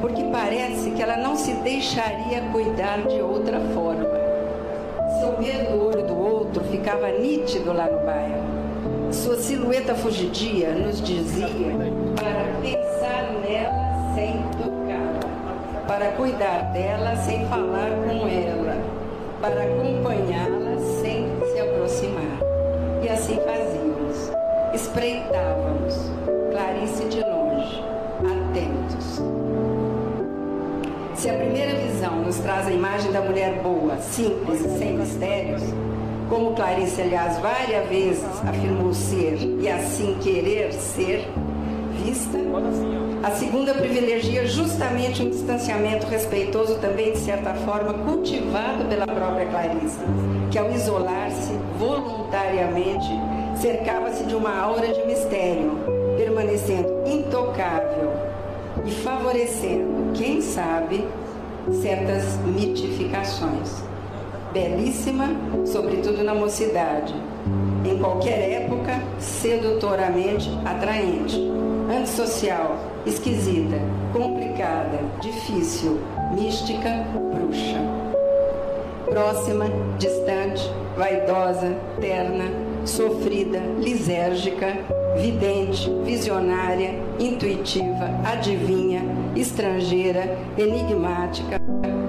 porque parece que ela não se deixaria cuidar de outra forma. Seu medo do olho do outro ficava nítido lá no bairro. Sua silhueta fugidia nos dizia para pensar nela sem tocá-la, para cuidar dela sem falar com ela, para acompanhá-la sem se aproximar. E assim fazíamos. Espreitávamos Clarice de longe, atentos. Se a primeira visão nos traz a imagem da mulher boa, simples e sem mistérios, como Clarice, aliás, várias vezes afirmou ser e assim querer ser vista, a segunda privilegia justamente um distanciamento respeitoso também, de certa forma, cultivado pela própria Clarice, que ao isolar-se voluntariamente cercava-se de uma aura de mistério, permanecendo intocável e favorecendo, quem sabe, certas mitificações. Belíssima, sobretudo na mocidade, em qualquer época, sedutoramente atraente, antissocial, esquisita, complicada, difícil, mística, bruxa. Próxima, distante, vaidosa, terna, sofrida, lisérgica, vidente, visionária, intuitiva, adivinha, estrangeira, enigmática,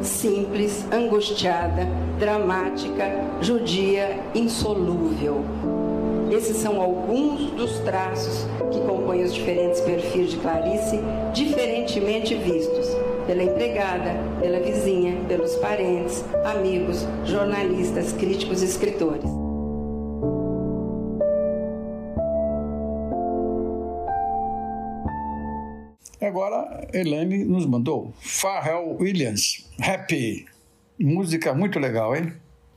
simples, angustiada, dramática, judia, insolúvel. Esses são alguns dos traços que compõem os diferentes perfis de Clarice, diferentemente vistos pela empregada, pela vizinha, pelos parentes, amigos, jornalistas, críticos e escritores. Agora, Elaine nos mandou Pharrell Williams, Happy. Música muito legal, hein?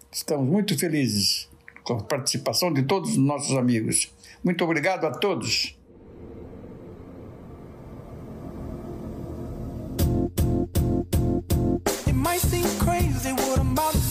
Estamos muito felizes com a participação de todos os nossos amigos. Muito obrigado a todos. It might seem crazy what I'm about to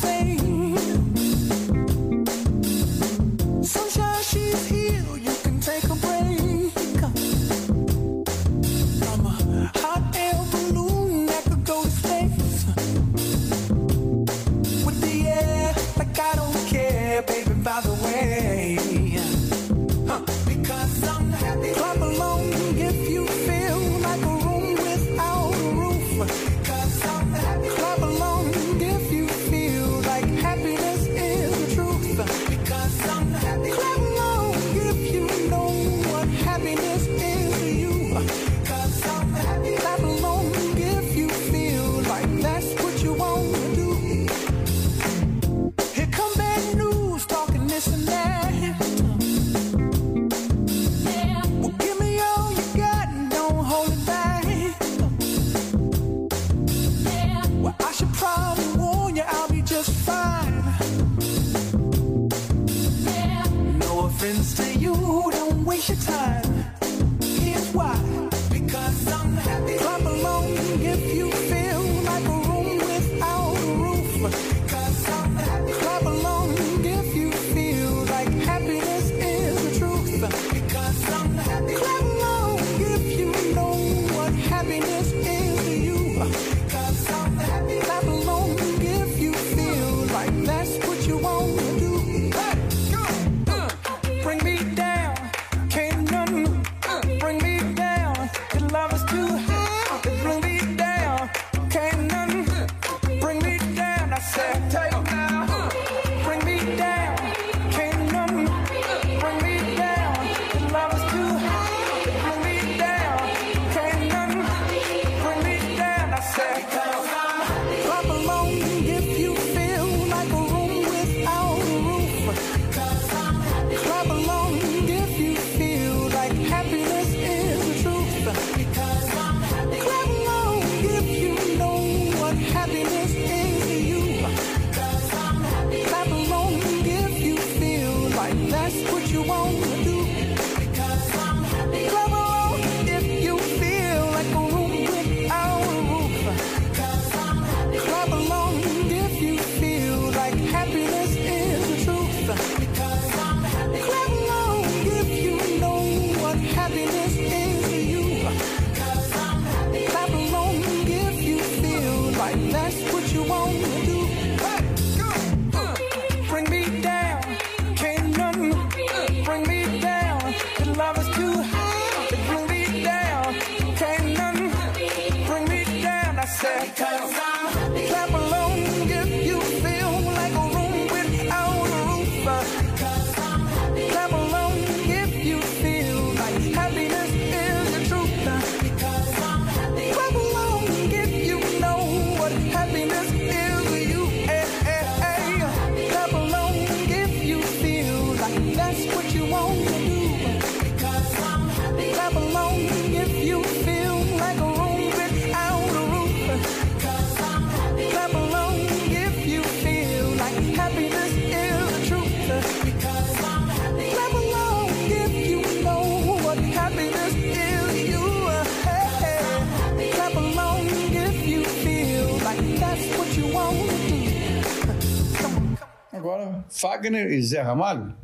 Fagner e Zé Ramalho,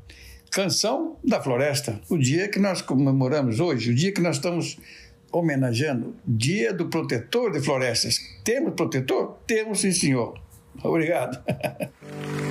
Canção da Floresta. O dia que nós comemoramos hoje, o dia que nós estamos homenageando, Dia do Protetor de Florestas. Temos protetor? Temos, sim, senhor. Obrigado.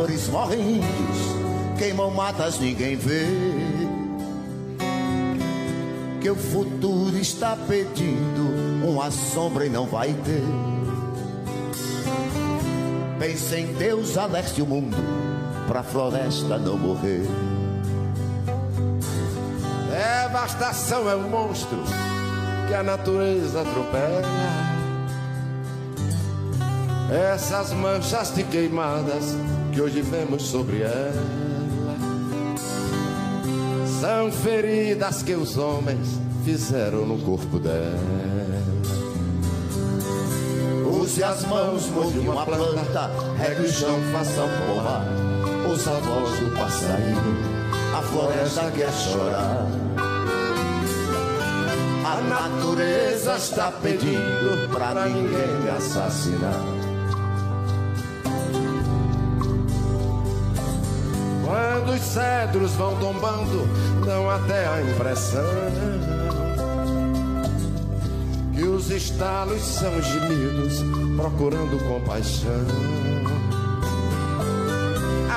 árvores, morrem índios, queimam matas, ninguém vê. Que o futuro está pedindo uma sombra e não vai ter. Pense em Deus, alerte o mundo, pra floresta não morrer. Devastação é um monstro que a natureza atropela. Essas manchas de queimadas que hoje vemos sobre ela são feridas que os homens fizeram no corpo dela. Use as mãos, molde uma planta, regue o chão, faça um pomar. Ouça a voz do passarinho, a floresta quer chorar. A natureza está pedindo pra ninguém me assassinar. Os cedros vão tombando, dão até a impressão que os estalos são gemidos, procurando compaixão.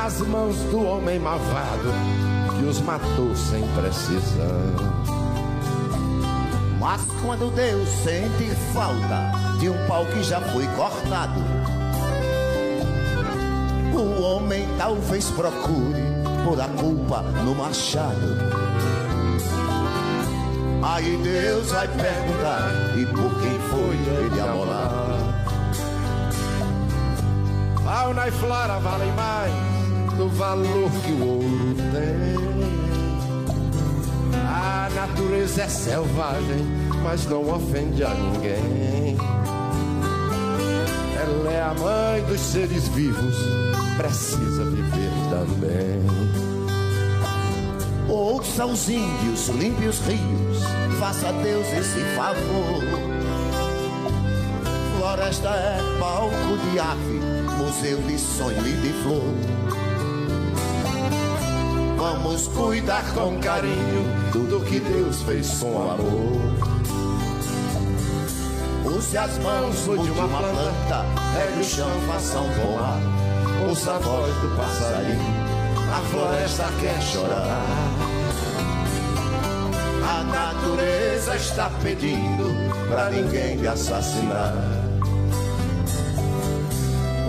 As mãos do homem malvado que os matou sem precisão. Mas quando Deus sente falta de um pau que já foi cortado, o homem talvez procure por a culpa no machado. Aí Deus vai perguntar e por quem foi ele amolar. Fauna e flora valem mais do valor que o ouro tem. A natureza é selvagem, mas não ofende a ninguém. Ela é a mãe dos seres vivos, precisa viver também. Ouça os índios, limpe os rios, faça a Deus esse favor. Floresta é palco de ave, museu de sonho e de flor. Vamos cuidar com carinho tudo que Deus fez com amor. Use as mãos, mude uma planta, regue o chão, faça um pomar. Ouça a voz do passarinho, a floresta quer chorar. A natureza está pedindo pra ninguém lhe assassinar.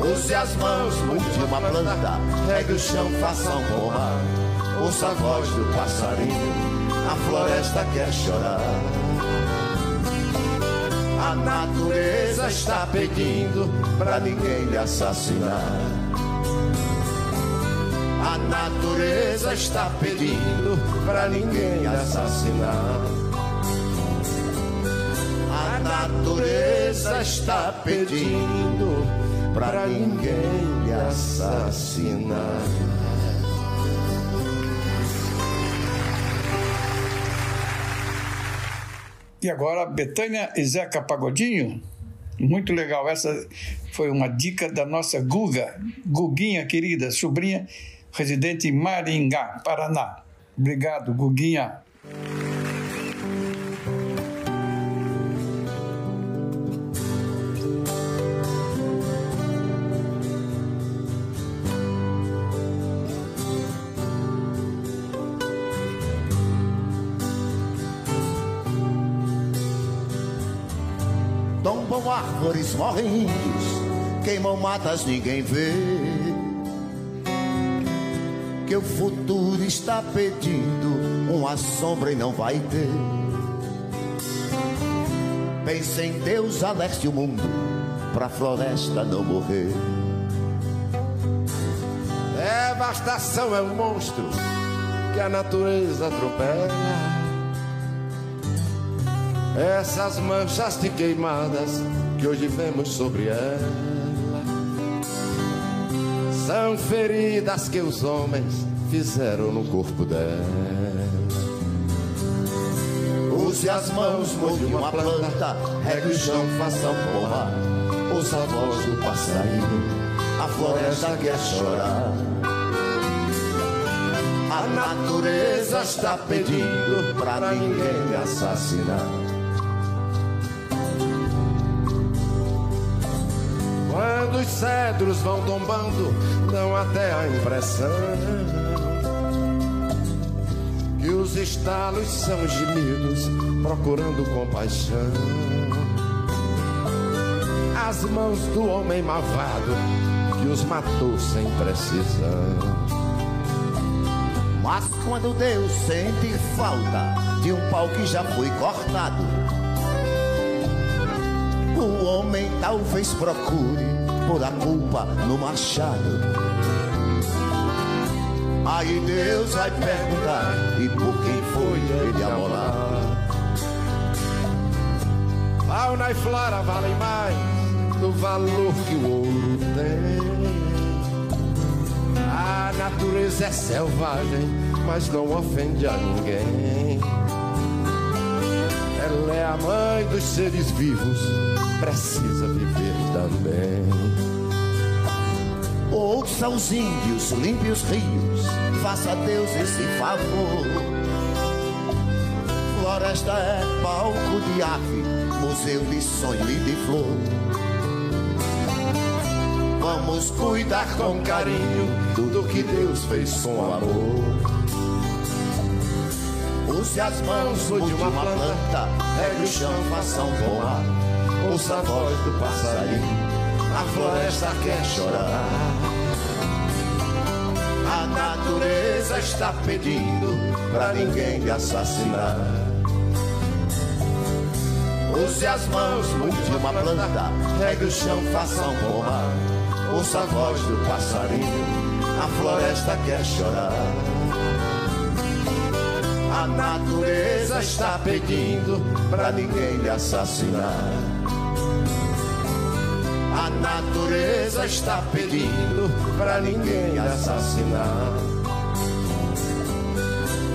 Use as mãos, mude uma planta, regue o chão, faça um pomar. Ouça a voz do passarinho, a floresta quer chorar. A natureza está pedindo pra ninguém lhe assassinar. A natureza está pedindo pra ninguém assassinar. A natureza está pedindo pra ninguém lhe assassinar. E agora, Betânia e Zeca Pagodinho. Muito legal. Essa foi uma dica da nossa Guga, Guguinha querida, sobrinha, residente em Maringá, Paraná. Obrigado, Guguinha. Árvores, morrem queimam matas, ninguém vê. Que o futuro está pedindo uma sombra e não vai ter. Pense em Deus, alerte o mundo, pra floresta não morrer. Devastação é um monstro que a natureza atropela. Essas manchas de queimadas que hoje vemos sobre ela são feridas que os homens fizeram no corpo dela. Use as mãos, molde uma planta, regue o chão, faça pomar. Ouça a voz do passarinho, a floresta quer chorar. A natureza está pedindo pra ninguém assassinar. Quando os cedros vão tombando, dão até a impressão que os estalos são gemidos procurando compaixão. As mãos do homem malvado que os matou sem precisão. Mas quando Deus sente falta de um pau que já foi cortado, o homem talvez procure por a culpa no machado. Aí Deus vai perguntar: e por quem foi ele amolar? Fauna e flora valem mais do valor que o ouro tem. A natureza é selvagem, mas não ofende a ninguém. Ela é a mãe dos seres vivos, precisa viver também. Ouça os índios, limpe os rios, faça a Deus esse favor. Floresta é palco de ave, museu de sonho e de flor. Vamos cuidar com carinho tudo que Deus fez com amor. Use as mãos, mude uma planta, regue o chão, faça um pomar. Ouça a voz do passarinho, a floresta quer chorar. A natureza está pedindo pra ninguém lhe assassinar. Use as mãos, mude uma planta, regue o chão, faça um pomar. Ouça a voz do passarinho, a floresta quer chorar. A natureza está pedindo pra ninguém lhe assassinar. A natureza está pedindo pra ninguém assassinar.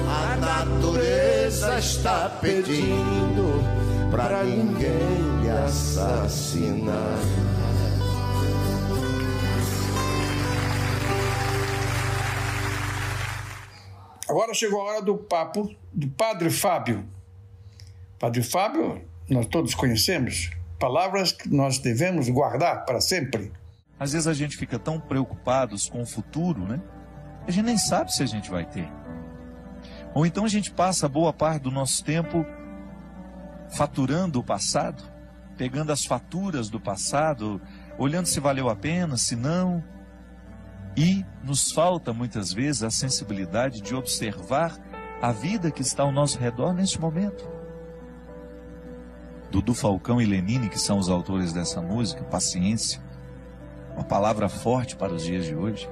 A natureza está pedindo pra ninguém lhe assassinar. Agora chegou a hora do papo do Padre Fábio. Padre Fábio, nós todos conhecemos, palavras que nós devemos guardar para sempre. Às vezes a gente fica tão preocupados com o futuro, né? A gente nem sabe se a gente vai ter. Ou então a gente passa boa parte do nosso tempo faturando o passado, pegando as faturas do passado, olhando se valeu a pena, se não. E nos falta muitas vezes a sensibilidade de observar a vida que está ao nosso redor neste momento. Dudu Falcão e Lenine, que são os autores dessa música, Paciência, uma palavra forte para os dias de hoje.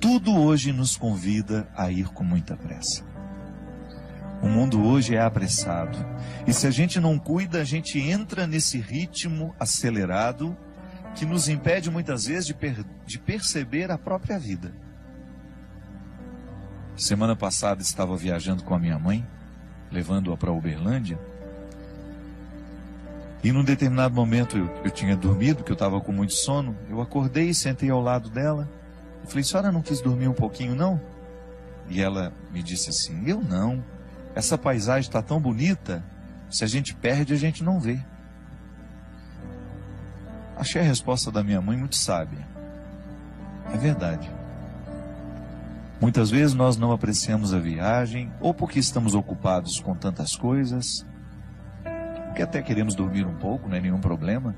Tudo hoje nos convida a ir com muita pressa. O mundo hoje é apressado. E se a gente não cuida, a gente entra nesse ritmo acelerado que nos impede muitas vezes de, per de perceber a própria vida. Semana passada estava viajando com a minha mãe levando-a para Uberlândia. E num determinado momento eu, eu tinha dormido, porque eu estava com muito sono. Eu acordei e sentei ao lado dela. Eu falei, senhora não quis dormir um pouquinho, não? E ela me disse assim: Eu não. Essa paisagem está tão bonita. Se a gente perde, a gente não vê. Achei a resposta da minha mãe muito sábia. É verdade. Muitas vezes nós não apreciamos a viagem, ou porque estamos ocupados com tantas coisas, porque até queremos dormir um pouco, não é nenhum problema.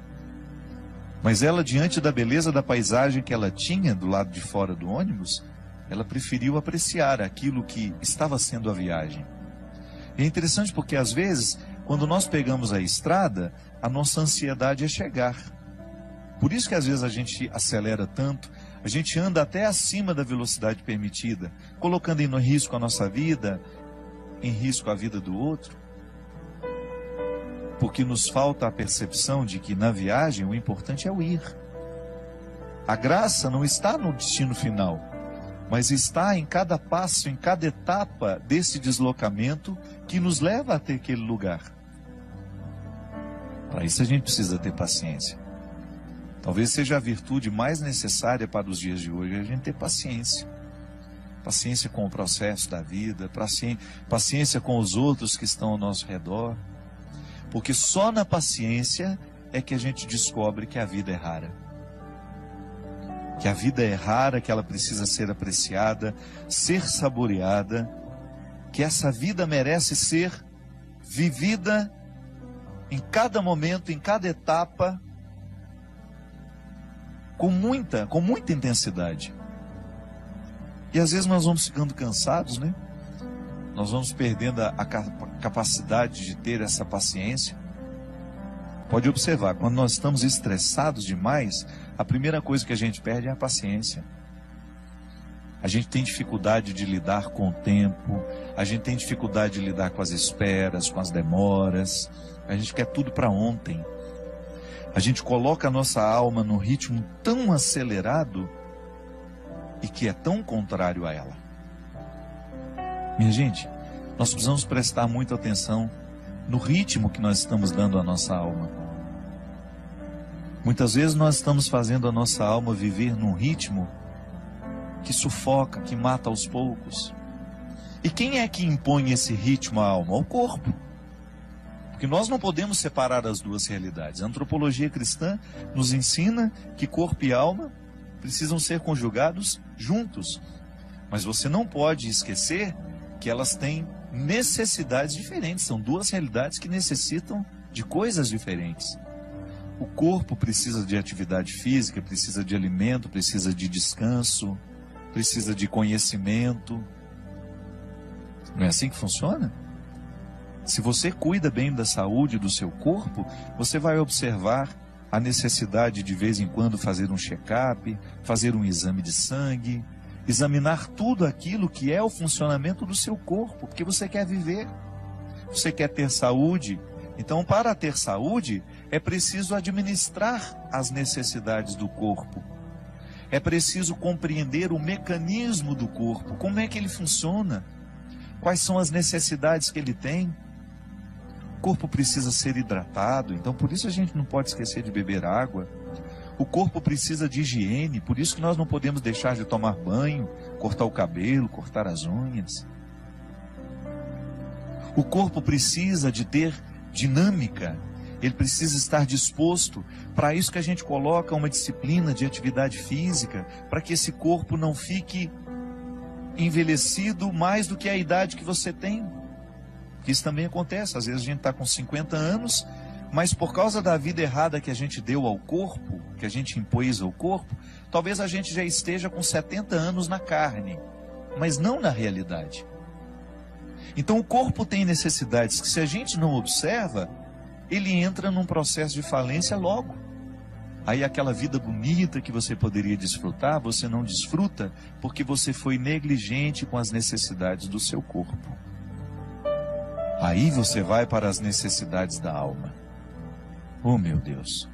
Mas ela, diante da beleza da paisagem que ela tinha do lado de fora do ônibus, ela preferiu apreciar aquilo que estava sendo a viagem. E é interessante porque às vezes, quando nós pegamos a estrada, a nossa ansiedade é chegar. Por isso que às vezes a gente acelera tanto, a gente anda até acima da velocidade permitida, colocando em risco a nossa vida, em risco a vida do outro. Porque nos falta a percepção de que na viagem o importante é o ir. A graça não está no destino final, mas está em cada passo, em cada etapa desse deslocamento que nos leva até aquele lugar. Para isso a gente precisa ter paciência. Talvez seja a virtude mais necessária para os dias de hoje, a gente ter paciência. Paciência com o processo da vida, paciência com os outros que estão ao nosso redor. Porque só na paciência é que a gente descobre que a vida é rara. Que a vida é rara, que ela precisa ser apreciada, ser saboreada, que essa vida merece ser vivida em cada momento, em cada etapa, com muita, com muita intensidade. E às vezes nós vamos ficando cansados, né? Nós vamos perdendo a, capacidade de ter essa paciência. Pode observar, quando nós estamos estressados demais, a primeira coisa que a gente perde é a paciência. A gente tem dificuldade de lidar com o tempo, a gente tem dificuldade de lidar com as esperas, com as demoras. A gente quer tudo para ontem. A gente coloca a nossa alma num ritmo tão acelerado e que é tão contrário a ela. Minha gente, nós precisamos prestar muita atenção no ritmo que nós estamos dando à nossa alma. Muitas vezes nós estamos fazendo a nossa alma viver num ritmo que sufoca, que mata aos poucos. E quem é que impõe esse ritmo à alma? O corpo. Porque nós não podemos separar as duas realidades. A antropologia cristã nos ensina que corpo e alma precisam ser conjugados juntos. Mas você não pode esquecer que elas têm necessidades diferentes. São duas realidades que necessitam de coisas diferentes. O corpo precisa de atividade física, precisa de alimento, precisa de descanso, precisa de conhecimento. Não é assim que funciona? Se você cuida bem da saúde do seu corpo, você vai observar a necessidade de vez em quando fazer um check-up, fazer um exame de sangue, examinar tudo aquilo que é o funcionamento do seu corpo, porque você quer viver, você quer ter saúde. Então, para ter saúde, é preciso administrar as necessidades do corpo. É preciso compreender o mecanismo do corpo, como é que ele funciona, quais são as necessidades que ele tem. Corpo precisa ser hidratado, então por isso a gente não pode esquecer de beber água. O corpo precisa de higiene, por isso que nós não podemos deixar de tomar banho, cortar o cabelo, cortar as unhas. O corpo precisa de ter dinâmica, ele precisa estar disposto. Para isso que a gente coloca uma disciplina de atividade física, para que esse corpo não fique envelhecido mais do que a idade que você tem. Isso também acontece. Às vezes a gente está com 50 anos, mas por causa da vida errada que a gente deu ao corpo, que a gente impôs ao corpo, talvez a gente já esteja com 70 anos na carne, mas não na realidade. Então o corpo tem necessidades que se a gente não observa, ele entra num processo de falência logo. Aí aquela vida bonita que você poderia desfrutar, você não desfruta porque você foi negligente com as necessidades do seu corpo. Aí você vai para as necessidades da alma. Oh meu Deus,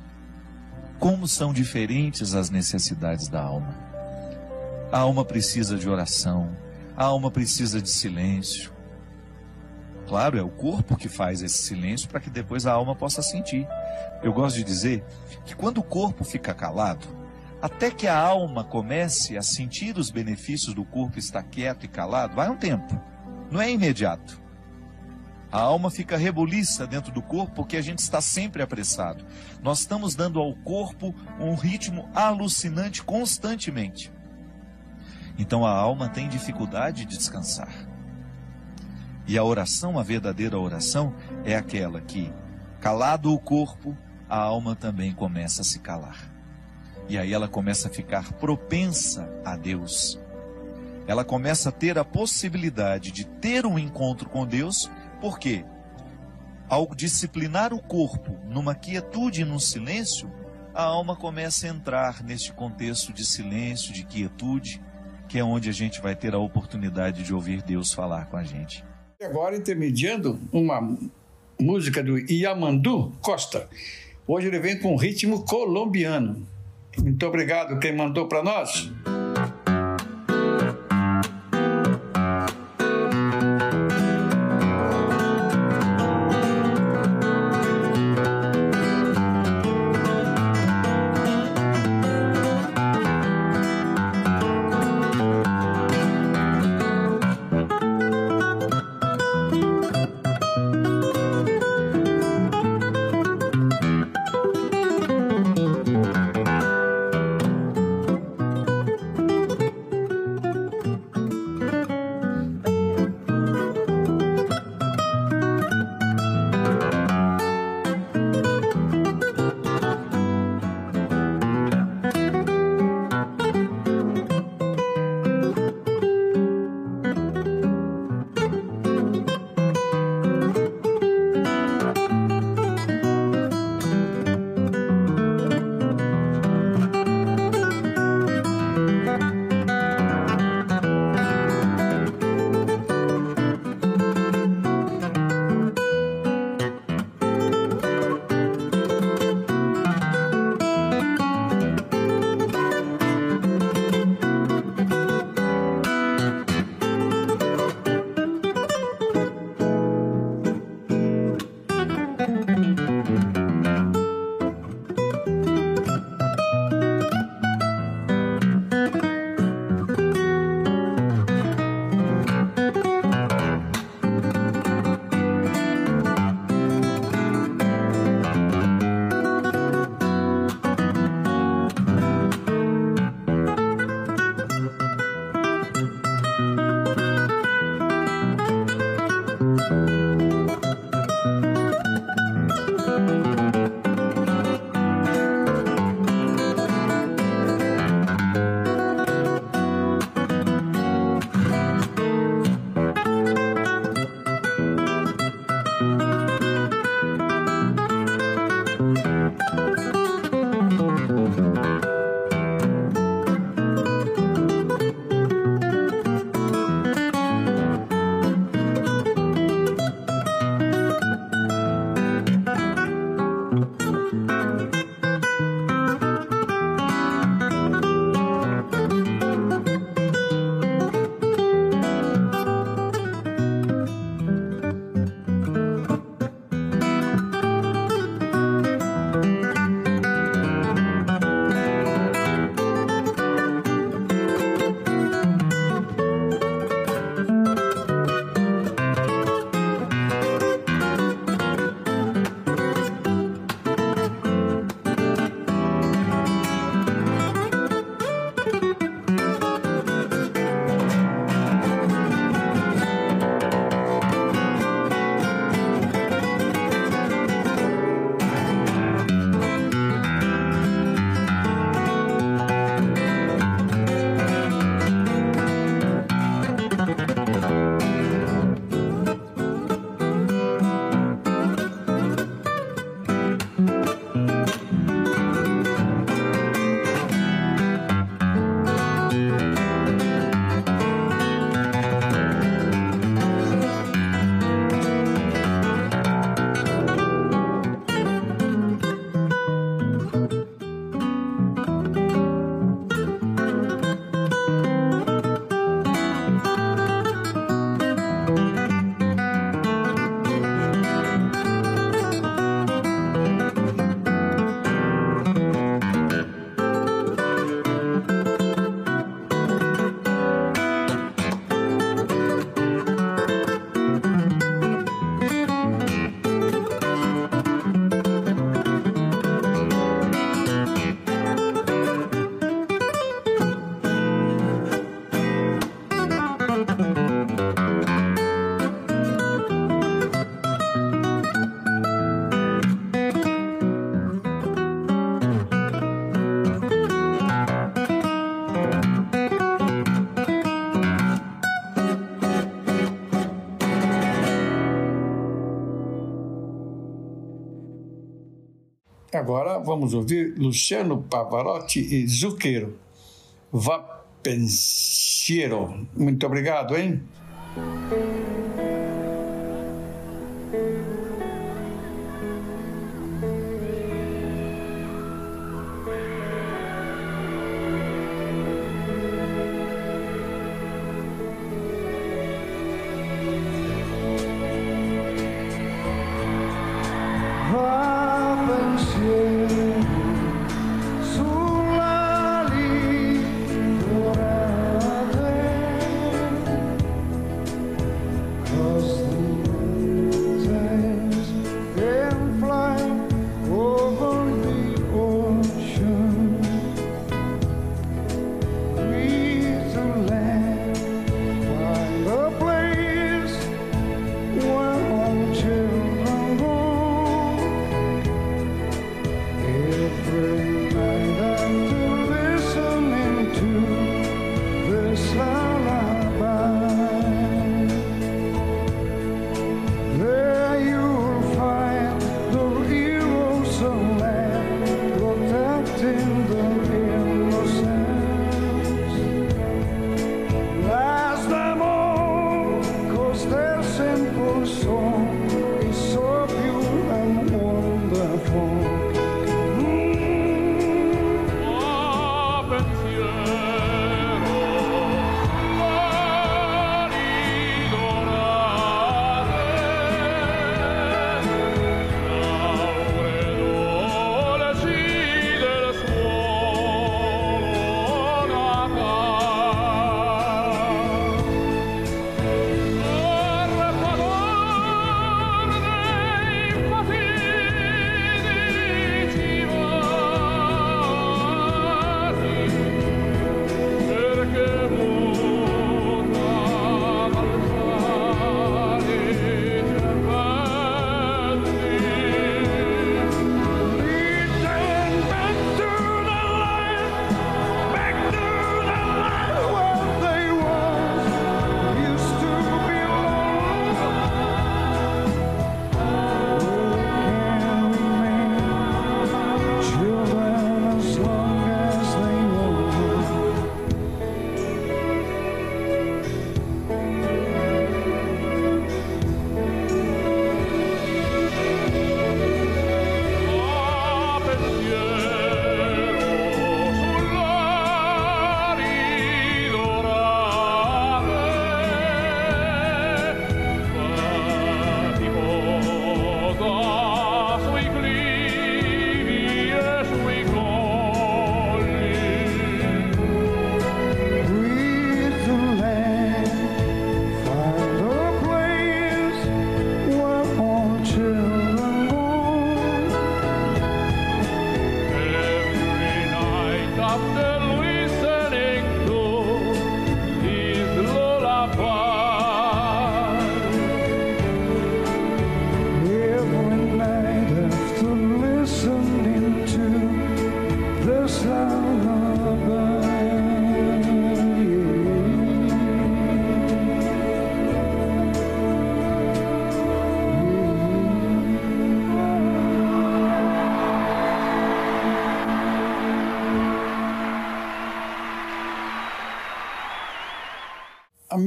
como são diferentes as necessidades da alma. A alma precisa de oração, a alma precisa de silêncio, Claro, é o corpo que faz esse silêncio para que depois a alma possa sentir. Eu gosto de dizer que quando o corpo fica calado, até que a alma comece a sentir os benefícios do corpo estar quieto e calado, vai um tempo. Não é imediato. A alma fica rebuliça dentro do corpo porque a gente está sempre apressado. Nós estamos dando ao corpo um ritmo alucinante constantemente. Então a alma tem dificuldade de descansar. E a oração, a verdadeira oração, é aquela que, calado o corpo, a alma também começa a se calar. E aí ela começa a ficar propensa a Deus. Ela começa a ter a possibilidade de ter um encontro com Deus por quê? Ao disciplinar o corpo numa quietude e num silêncio, a alma começa a entrar neste contexto de silêncio, de quietude, que é onde a gente vai ter a oportunidade de ouvir Deus falar com a gente. Agora, intermediando uma música do Yamandu Costa. Hoje ele vem com ritmo colombiano. Muito obrigado quem mandou para nós. Agora vamos ouvir Luciano Pavarotti e Zucchero. Va pensiero. Muito obrigado, hein?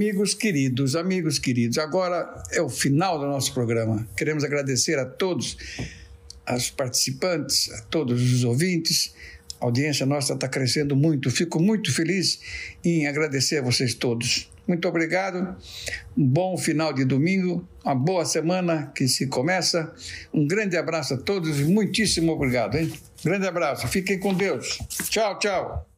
Amigos queridos, amigos queridos, agora é o final do nosso programa. Queremos agradecer a todos, aos participantes, a todos os ouvintes. A audiência nossa está crescendo muito. Fico muito feliz em agradecer a vocês todos. Muito obrigado. Um bom final de domingo, uma boa semana que se começa. Um grande abraço a todos e muitíssimo obrigado, hein? Grande abraço. Fiquem com Deus. Tchau, tchau.